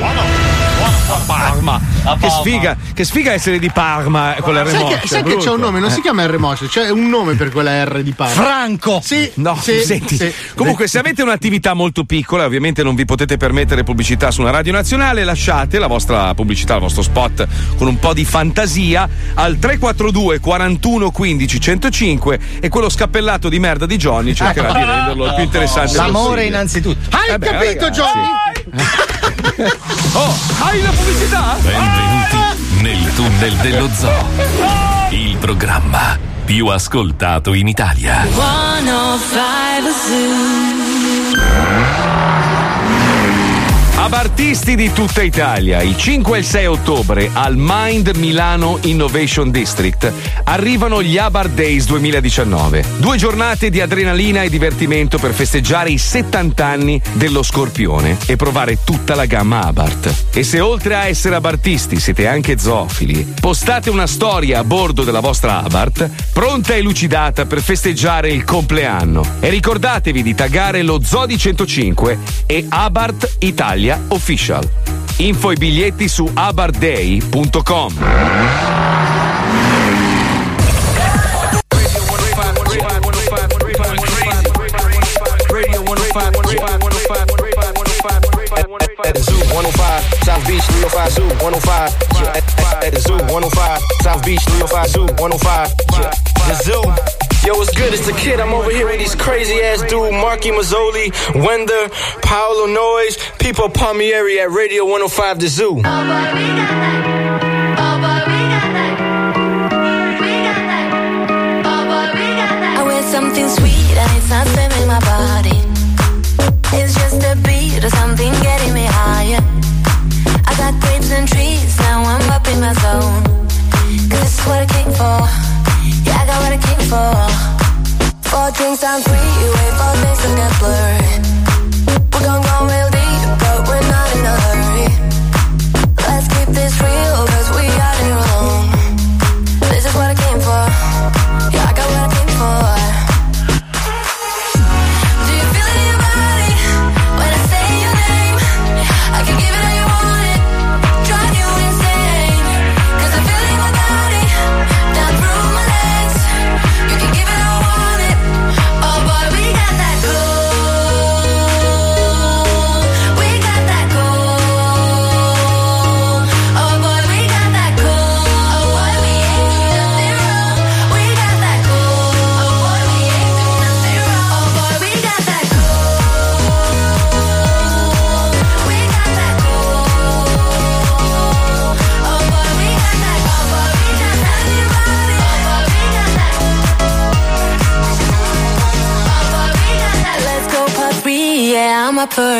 Parma. Che sfiga, che sfiga essere di Parma con la Sai remorcia. che, sai che c'è un nome, non Eh. si chiama R Motion, c'è un nome per quella R di Parma. Franco! Sì, No, sì, senti. sì. Comunque, se avete un'attività molto piccola, ovviamente non vi potete permettere pubblicità su una radio nazionale, lasciate la vostra pubblicità, il vostro spot con un po' di fantasia al 342 41 15 105 e quello scappellato di merda di Johnny cercherà di renderlo il più interessante L'amore possibile. innanzitutto. Hai Eh beh, capito, ragazzi. Johnny? Oh, hai la pubblicità? Benvenuti nel tunnel dello zoo. Il programma più ascoltato in Italia. 105 Abartisti di tutta Italia, il 5 e il 6 ottobre al Mind Milano Innovation District arrivano gli Abar Days 2019. Due giornate di adrenalina e divertimento per festeggiare i 70 anni dello Scorpione e provare tutta la gamma Abarth. E se oltre a essere abartisti siete anche zoofili, postate una storia a bordo della vostra Abarth pronta e lucidata per festeggiare il compleanno. E ricordatevi di taggare lo Zodi 105 e Abarth Italia Official. Info e biglietti su abarday.com. Oh at the zoo, 105, South Beach, 305 Zoo, 105. Yeah, at, at, at the zoo, 105, South Beach, 305 Zoo, 105. Yeah, the zoo. Yo, what's good? It's the kid. I'm over here with these crazy ass dude, Marky Mazzoli, Wender, Paolo Noyes, People Palmieri at Radio 105 The Zoo. Oh boy, we got that. Oh boy, we got that. We got that. Oh boy, we got that. I wear something sweet and it's not spamming my body. It's just a beat or something getting me higher. I got grapes and trees, now I'm up in my zone. Cause this is what I came for. What I came for. Four drinks on three, wait for things to get blurry. We're gon' go real deep, but we're not in a hurry. Let's keep this real, cause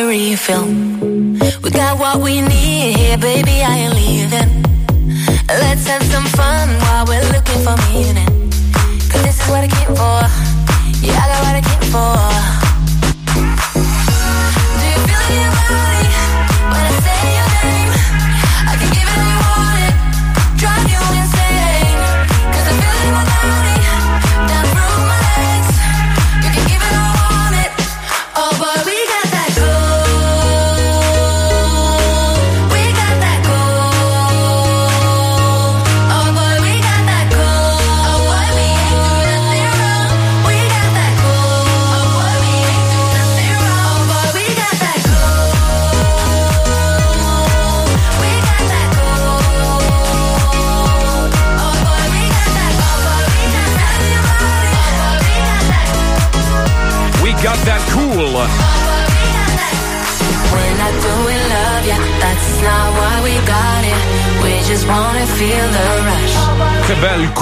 refill.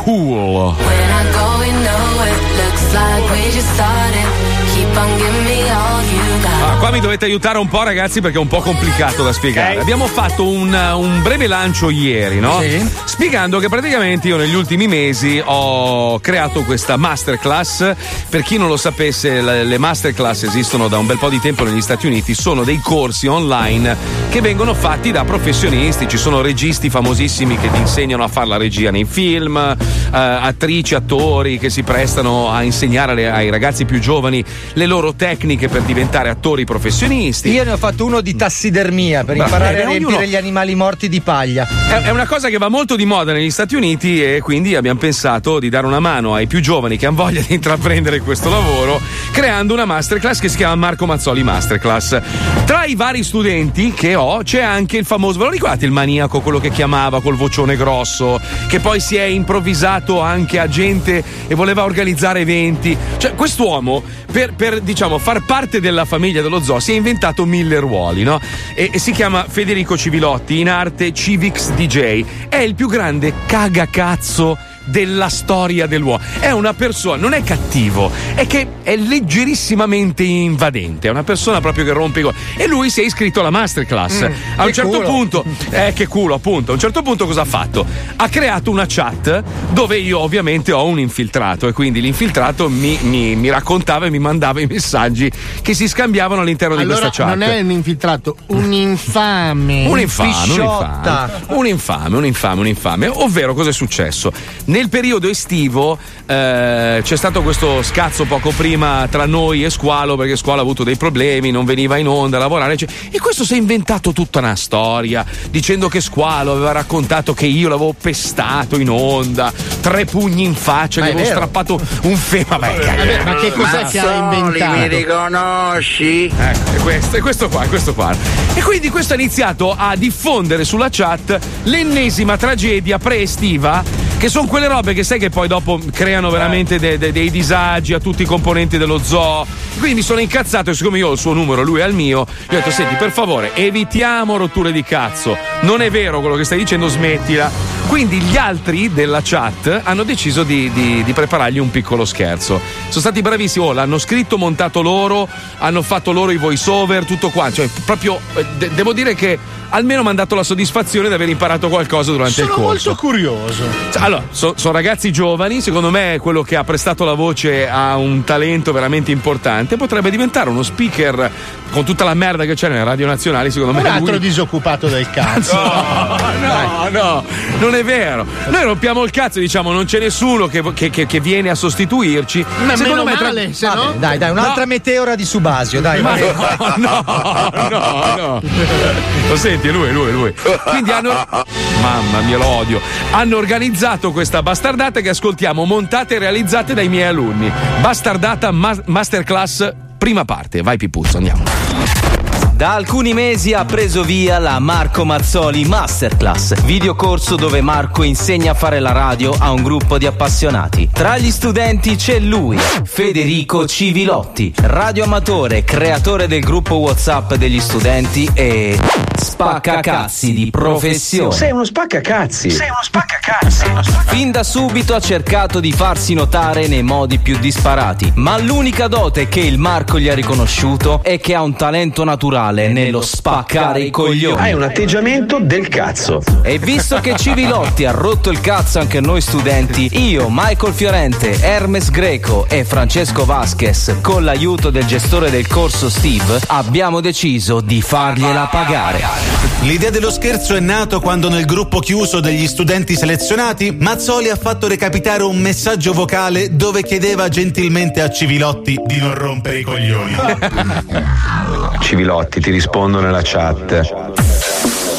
Cool. We're not going nowhere, looks like we just started. Keep on giving me all you got. Ah, qua mi dovete aiutare un po', ragazzi, perché è un po' complicato da spiegare. Abbiamo fatto un, un breve lancio ieri, no? Spiegando che praticamente io negli ultimi mesi ho creato questa masterclass. Per chi non lo sapesse, le masterclass esistono da un bel po' di tempo negli Stati Uniti. Sono dei corsi online che vengono fatti da professionisti. Ci sono registi famosissimi che ti insegnano a fare la regia nei film, eh, attrici, attori che si prestano a insegnare alle- ai ragazzi più giovani le loro tecniche per diventare attori professionisti. Io ne ho fatto uno di tassidermia per Va imparare a riempire ognuno- gli animali morti di paglia. È è una cosa che va molto di moda negli Stati Uniti e quindi abbiamo pensato di dare una mano ai più giovani che hanno voglia di intraprendere questo lavoro creando una masterclass che si chiama Marco Mazzoli Masterclass. Tra i vari studenti che ho c'è anche il famoso, ve lo ricordate il maniaco, quello che chiamava col vocione grosso, che poi si è improvvisato anche agente e voleva organizzare eventi. Cioè quest'uomo per, per, diciamo far parte della famiglia dello zoo si è inventato mille ruoli, no? E, e si chiama Federico Civilotti, in arte Civics DJ. È il più grande cagacazzo della storia dell'uomo. È una persona, non è cattivo, è che è leggerissimamente invadente, è una persona proprio che rompe i co- E lui si è iscritto alla masterclass. Mm, a un certo culo. punto, eh, che culo, appunto. A un certo punto cosa ha fatto? Ha creato una chat dove io ovviamente ho un infiltrato e quindi l'infiltrato mi, mi- mi raccontava e mi mandava i messaggi che si scambiavano all'interno di Allora questa chat. non è un infiltrato, un infame. Un infame, un infame, un infame, un infame, un infame. Ovvero, cosa è successo? Nel periodo estivo eh, c'è stato questo scazzo poco prima tra noi e Squalo perché Squalo ha avuto dei problemi, non veniva in onda a lavorare cioè- e questo si è inventato tutta una storia dicendo che Squalo aveva raccontato che io l'avevo pestato in onda, tre pugni in faccia, Ma gli avevo vero? strappato un fe. Vabbè, Vabbè, ma che cos'è che ha inventato? mi riconosci? Ecco, è questo, è questo qua, è questo qua. E quindi questo ha iniziato a diffondere sulla chat l'ennesima tragedia pre-estiva, che sono quelle robe che sai che poi dopo creano veramente de- de- dei disagi a tutti i componenti dello zoo. Quindi mi sono incazzato e siccome io ho il suo numero, lui ha il mio, gli ho detto, senti, per favore, evitiamo rotture di cazzo. Non è vero quello che stai dicendo, smettila. Quindi gli altri della chat hanno deciso di, di- di preparargli un piccolo scherzo. Sono stati bravissimi, oh, l'hanno scritto, montato loro, hanno fatto loro i voice over, tutto qua. Cioè, proprio eh, de- devo dire che almeno mi hanno dato la soddisfazione di aver imparato qualcosa durante il Sono corso. molto curioso. Allora, so- sono ragazzi giovani, secondo me quello che ha prestato la voce ha un talento veramente importante, potrebbe diventare uno speaker con tutta la merda che c'è nelle radio nazionali, secondo Un me altro lui... disoccupato del cazzo. No, no, non è vero. Noi rompiamo il cazzo e diciamo non c'è nessuno che, che- che- che viene a sostituirci. Ma Secondo meno me tra- male, se Vabbè, no. Dai, dai, un'altra meteora di Subasio, dai. Ma vai. no, no, no, no. Lo senti, è lui, è lui, è lui. Quindi hanno. Mamma mia, lo odio. Hanno organizzato questa bastardata che ascoltiamo, montate e realizzate dai miei alunni. Bastardata ma- Masterclass, prima parte. Vai, Pipuzzo, andiamo. Da alcuni mesi ha preso via la Marco Mazzoli Masterclass, videocorso dove Marco insegna a fare la radio a un gruppo di appassionati. Tra gli studenti c'è lui, Federico Civilotti, radioamatore, creatore del gruppo WhatsApp degli studenti e spaccacazzi di professione. Sei uno spaccacazzi. Sei uno spaccacazzi. Fin da subito ha cercato di farsi notare nei modi più disparati, ma l'unica dote che il Marco gli ha riconosciuto è che ha un talento naturale nello spaccare i coglioni. Hai un atteggiamento del cazzo. E visto che Civilotti ha rotto il cazzo anche a noi studenti, io, Michael Fiorente, Hermes Greco e Francesco Vasquez, con l'aiuto del gestore del corso Steve, abbiamo deciso di fargliela pagare. L'idea dello scherzo è nato quando nel gruppo chiuso degli studenti selezionati Mazzoli ha fatto recapitare un messaggio vocale dove chiedeva gentilmente a Civilotti di non rompere i coglioni. Civilotti, ti rispondo nella chat.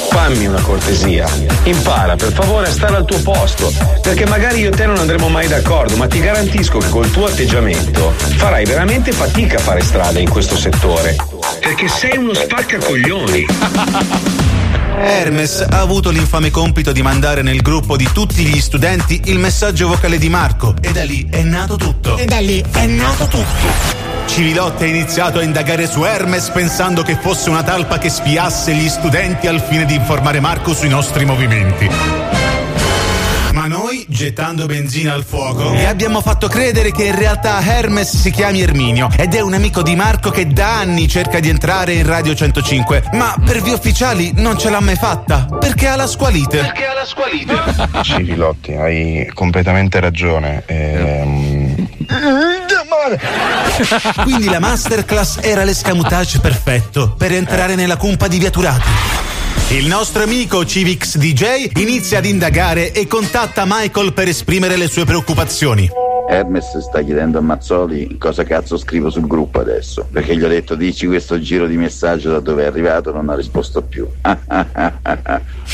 Fammi una cortesia. Impara per favore a stare al tuo posto. Perché magari io e te non andremo mai d'accordo, ma ti garantisco che col tuo atteggiamento farai veramente fatica a fare strada in questo settore. Perché sei uno spaccacoglioni. Hermes ha avuto l'infame compito di mandare nel gruppo di tutti gli studenti il messaggio vocale di Marco e da lì è nato tutto. E da lì è nato tutto. Civilotti ha iniziato a indagare su Hermes pensando che fosse una talpa che spiasse gli studenti al fine di informare Marco sui nostri movimenti. Gettando benzina al fuoco, gli abbiamo fatto credere che in realtà Hermes si chiami Erminio ed è un amico di Marco che da anni cerca di entrare in Radio 105, ma per vie ufficiali non ce l'ha mai fatta, perché ha la squalite. Perché ha la squalite? Civilotti, hai completamente ragione. Ehm, Quindi la masterclass era l'escamotage perfetto per entrare nella cumpa di Viaturati. Il nostro amico Civix DJ inizia ad indagare e contatta Michael per esprimere le sue preoccupazioni. Hermes sta chiedendo a Mazzoli cosa cazzo scrivo sul gruppo adesso. Perché gli ho detto dici questo giro di messaggio da dove è arrivato, non ha risposto più.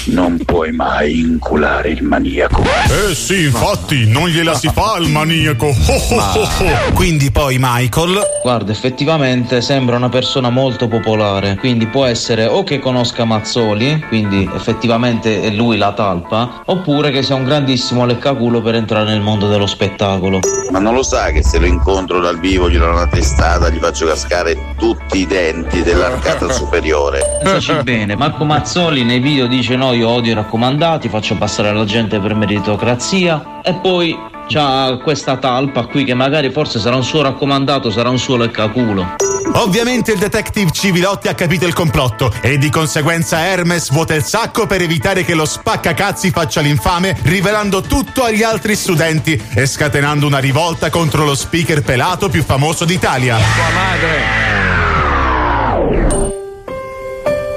non puoi mai inculare il maniaco. Eh sì, infatti, non gliela si fa al maniaco. Oh, oh, oh, oh. Quindi poi Michael. Guarda, effettivamente sembra una persona molto popolare, quindi può essere o che conosca Mazzoli, quindi effettivamente è lui la talpa, oppure che sia un grandissimo leccaculo per entrare nel mondo dello spettacolo. Ma non lo sa che se lo incontro dal vivo gli do una testata, gli faccio cascare tutti i denti dell'arcata superiore. Pensaci bene, Marco Mazzoli nei video dice no, io odio i raccomandati, faccio passare la gente per meritocrazia e poi c'ha questa talpa qui che magari forse sarà un suo raccomandato, sarà un suo leccaculo. Ovviamente il detective Civilotti ha capito il complotto e di conseguenza Hermes vuota il sacco per evitare che lo spaccacazzi faccia l'infame, rivelando tutto agli altri studenti e scatenando una rivolta contro lo speaker pelato più famoso d'Italia.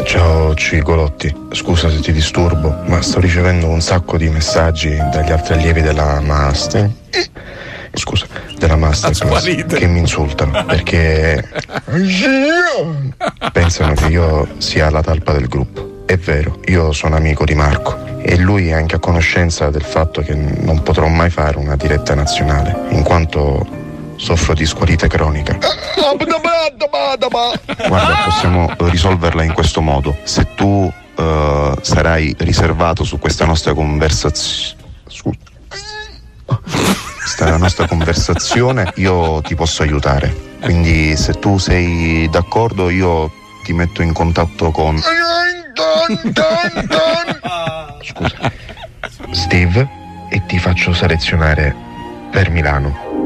Ciao Cigolotti, scusa se ti disturbo, ma sto ricevendo un sacco di messaggi dagli altri allievi della Master. Scusa, della Masterclass che mi insultano perché pensano che io sia la talpa del gruppo. È vero, io sono amico di Marco e lui è anche a conoscenza del fatto che non potrò mai fare una diretta nazionale, in quanto soffro di squalite cronica. Guarda, possiamo risolverla in questo modo. Se tu eh, sarai riservato su questa nostra conversazione. Questa nostra conversazione, io ti posso aiutare. Quindi, se tu sei d'accordo, io ti metto in contatto con. Scusa. Steve e ti faccio selezionare per Milano.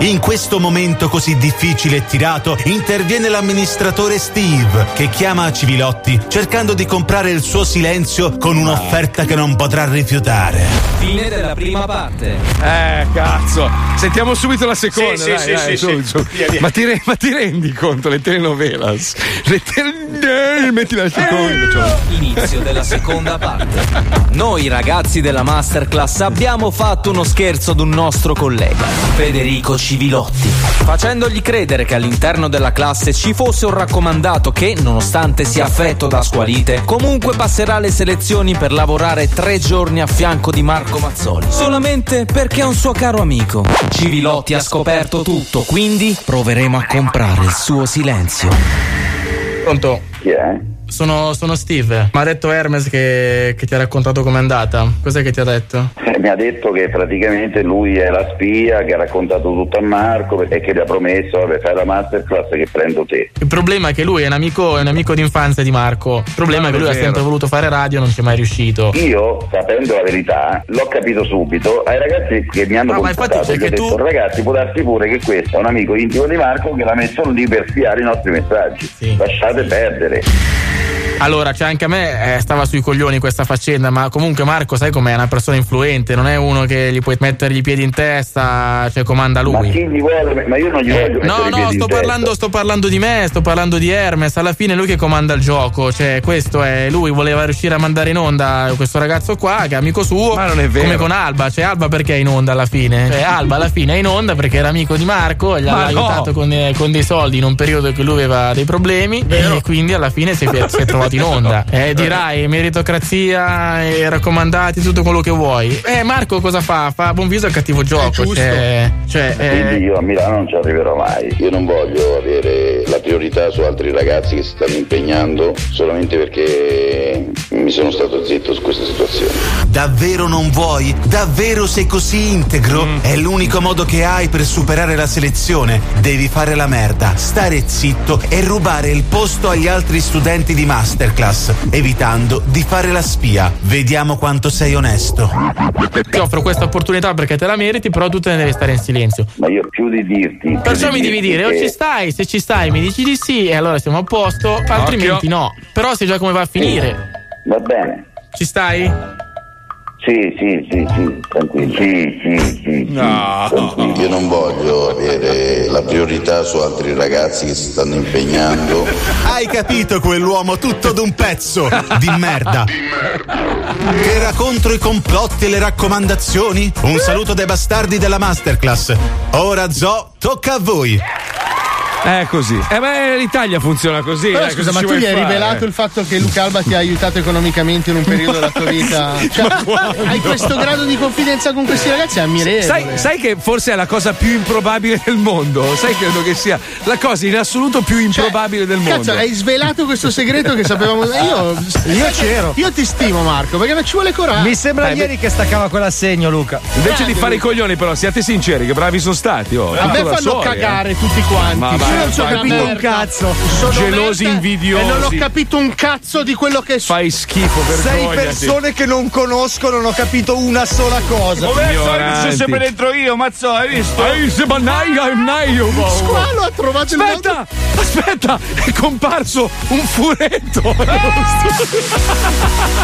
In questo momento così difficile e tirato interviene l'amministratore Steve che chiama Civilotti cercando di comprare il suo silenzio con un'offerta che non potrà rifiutare. Fine della prima parte. Eh, cazzo. Sentiamo subito la seconda. Sì, sì, dai, sì, dai, sì, su, sì. su. Via, via. Ma, ti re- ma ti rendi conto? Le telenovelas. Le telenovelas. Metti la seconda. cioè. Inizio della seconda parte. Noi ragazzi della Masterclass abbiamo fatto uno scherzo ad un nostro collega, Federico Civilotti, facendogli credere che all'interno della classe ci fosse un raccomandato che, nonostante sia affetto da squalite, comunque passerà le selezioni per lavorare tre giorni a fianco di Marco Mazzoli. Solamente perché è un suo caro amico. Civilotti ha scoperto tutto, quindi proveremo a comprare il suo silenzio. Pronto? Chi è? Sono, sono Steve. Mi ha detto Hermes che, che ti ha raccontato com'è andata. Cos'è che ti ha detto? Eh, Mi ha detto che praticamente lui è la spia che ha raccontato tutto a Marco e che gli ha promesso, vabbè, fai la masterclass che prendo te. Il problema è che lui è un amico, è un amico d'infanzia di Marco. Il problema è che lui ha vero. sempre voluto fare radio e non ci è mai riuscito. Io, sapendo la verità, l'ho capito subito. Ai ragazzi che mi hanno No, ma contattato, gli ho detto, ragazzi, può darsi pure che questo è un amico intimo di Marco che l'ha messo lì per spiare i nostri messaggi. Lasciate perdere. Allora, cioè anche a me eh, stava sui coglioni questa faccenda, ma comunque Marco, sai com'è? È una persona influente, non è uno che gli puoi mettergli i piedi in testa, cioè comanda lui. Ma chi gli vuole? Ma io non gli voglio mettere No, i no, sto testa. parlando, sto parlando di me, sto parlando di Hermes. Alla fine è lui che comanda il gioco. Cioè, questo è. Lui voleva riuscire a mandare in onda questo ragazzo qua, che è amico suo. Ma non è vero. Come con Alba. Cioè, Alba perché è in onda alla fine? Cioè, Alba alla fine è in onda perché era amico di Marco e gli Ma aveva no. aiutato con, eh, con dei soldi in un periodo che lui aveva dei problemi. E quindi alla fine si è, si è trovato in onda. Eh, dirai meritocrazia, e raccomandati, tutto quello che vuoi. Eh, Marco cosa fa? Fa buon viso al cattivo gioco. Cioè, cioè, eh, Quindi io a Milano non ci arriverò mai. Io non voglio avere la priorità su altri ragazzi che si stanno impegnando solamente perché mi sono stato zitto su questa situazione. Davvero non vuoi? Davvero sei così integro? È l'unico modo che hai per superare la selezione. Devi fare la merda, stare zitto e rubare il posto agli altri studenti di masterclass, evitando di fare la spia. Vediamo quanto sei onesto. ti offro questa opportunità perché te la meriti, però tu te ne devi stare in silenzio. Ma io più di dirti. più Perciò di mi devi dire o che- ci stai, se ci stai mi dici di sì e allora siamo a posto, altrimenti no. Però sai già come va a finire. Va bene. Ci stai? Sì, sì, sì, sì, tranquillo. Sì, sì, sì, sì, tranquillo. Io non voglio avere la priorità su altri ragazzi che si stanno impegnando. Hai capito quell'uomo tutto d'un pezzo di merda? Che era contro i complotti e le raccomandazioni? Un saluto dai bastardi della masterclass. Ora Zo, tocca a voi. È così. Eh beh, l'Italia funziona così. Però eh, scusa, ma tu gli hai fare? rivelato il fatto che Luca Alba ti ha aiutato economicamente in un periodo della tua vita? Cioè, hai questo grado di confidenza con questi ragazzi? È ammirevole. Sai, sai che forse è la cosa più improbabile del mondo? Sai, credo che sia la cosa in assoluto più improbabile del mondo. Cazzo, hai svelato questo segreto che sapevamo. Io, Io c'ero. Io ti stimo, Marco, perché non ci vuole coraggio. Mi sembra Eh, ieri che staccava quell'assegno, Luca. Invece di Grande, fare i Luca. coglioni, però, siate sinceri, che bravi sono stati. Oh, A me fanno soli, cagare eh. tutti quanti. Ma Io non ci ho capito merda. un cazzo. Sono Gelosi, invidiosi. E non ho capito un cazzo di quello che Fai schifo, Sei vergognati. persone che non conosco, non ho capito una sola cosa. Ignoranti. sempre dentro io, mazzo, hai visto? Ehi, se bannaio, naio, boh. Squalo ha trovato il Aspetta, aspetta, è comparso un furetto.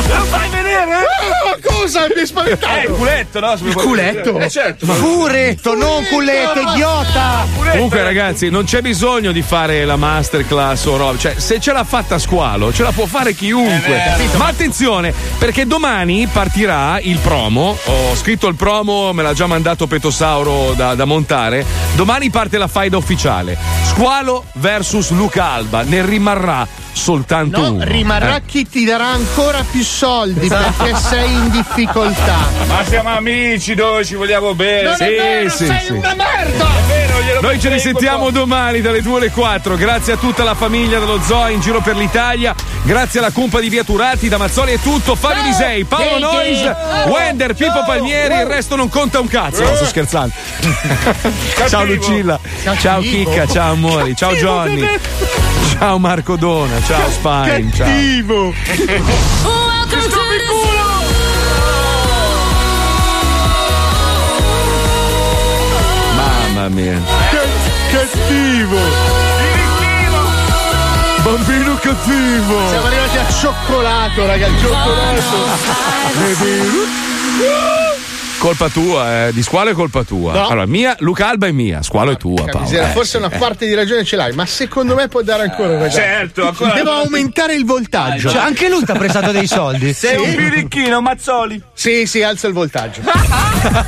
Lo fai vedere? Ah, cosa? Mi hai spaventato. Eh, il culetto, no? Il culetto? Eh, certo. Furetto, non culetto, idiota! Comunque, ragazzi, non c'è bisogno di fare la masterclass o roba. Cioè, se ce l'ha fatta squalo, ce la può fare chiunque. Ma attenzione, perché domani partirà il promo. Ho scritto il promo, me l'ha già mandato Petosauro da, da montare. Domani parte la faida ufficiale. Squalo versus Luca Alba. Ne rimarrà soltanto No, uno. rimarrà Eh. chi ti darà ancora più soldi perché sei in difficoltà. Ma siamo amici, noi ci vogliamo bene. Non è vero, sei una merda! Noi ce ne sentiamo domani dalle 2 alle 4. Grazie a tutta la famiglia dello Zoo in giro per l'Italia. Grazie alla cumpa di Via Turati, da Mazzoli è tutto. Fabio Lisei, Paolo Nois, Wender, Pippo Palmieri. Il resto non conta un cazzo. No, sto scherzando. ciao Lucilla. Ciao Chicca. Ciao amori. Ciao Johnny. Ciao Marco Dona. Ciao Spine. Ciao. Mamma mia. Cattivo! Bambino cattivo! Siamo arrivati a cioccolato, raga, cioccolato! Colpa tua, eh. di squalo è colpa tua. No. Allora, mia, Luca Alba è mia, squalo è tua. Paolo. Miseria, Eh, forse sì, una eh. parte di ragione ce l'hai, ma secondo me può dare ancora una Certo, ancora- Devo aumentare il voltaggio. Cioè, anche lui ti ha prestato dei soldi. Sei un birichino, Mazzoli. Sì, sì, alza il voltaggio.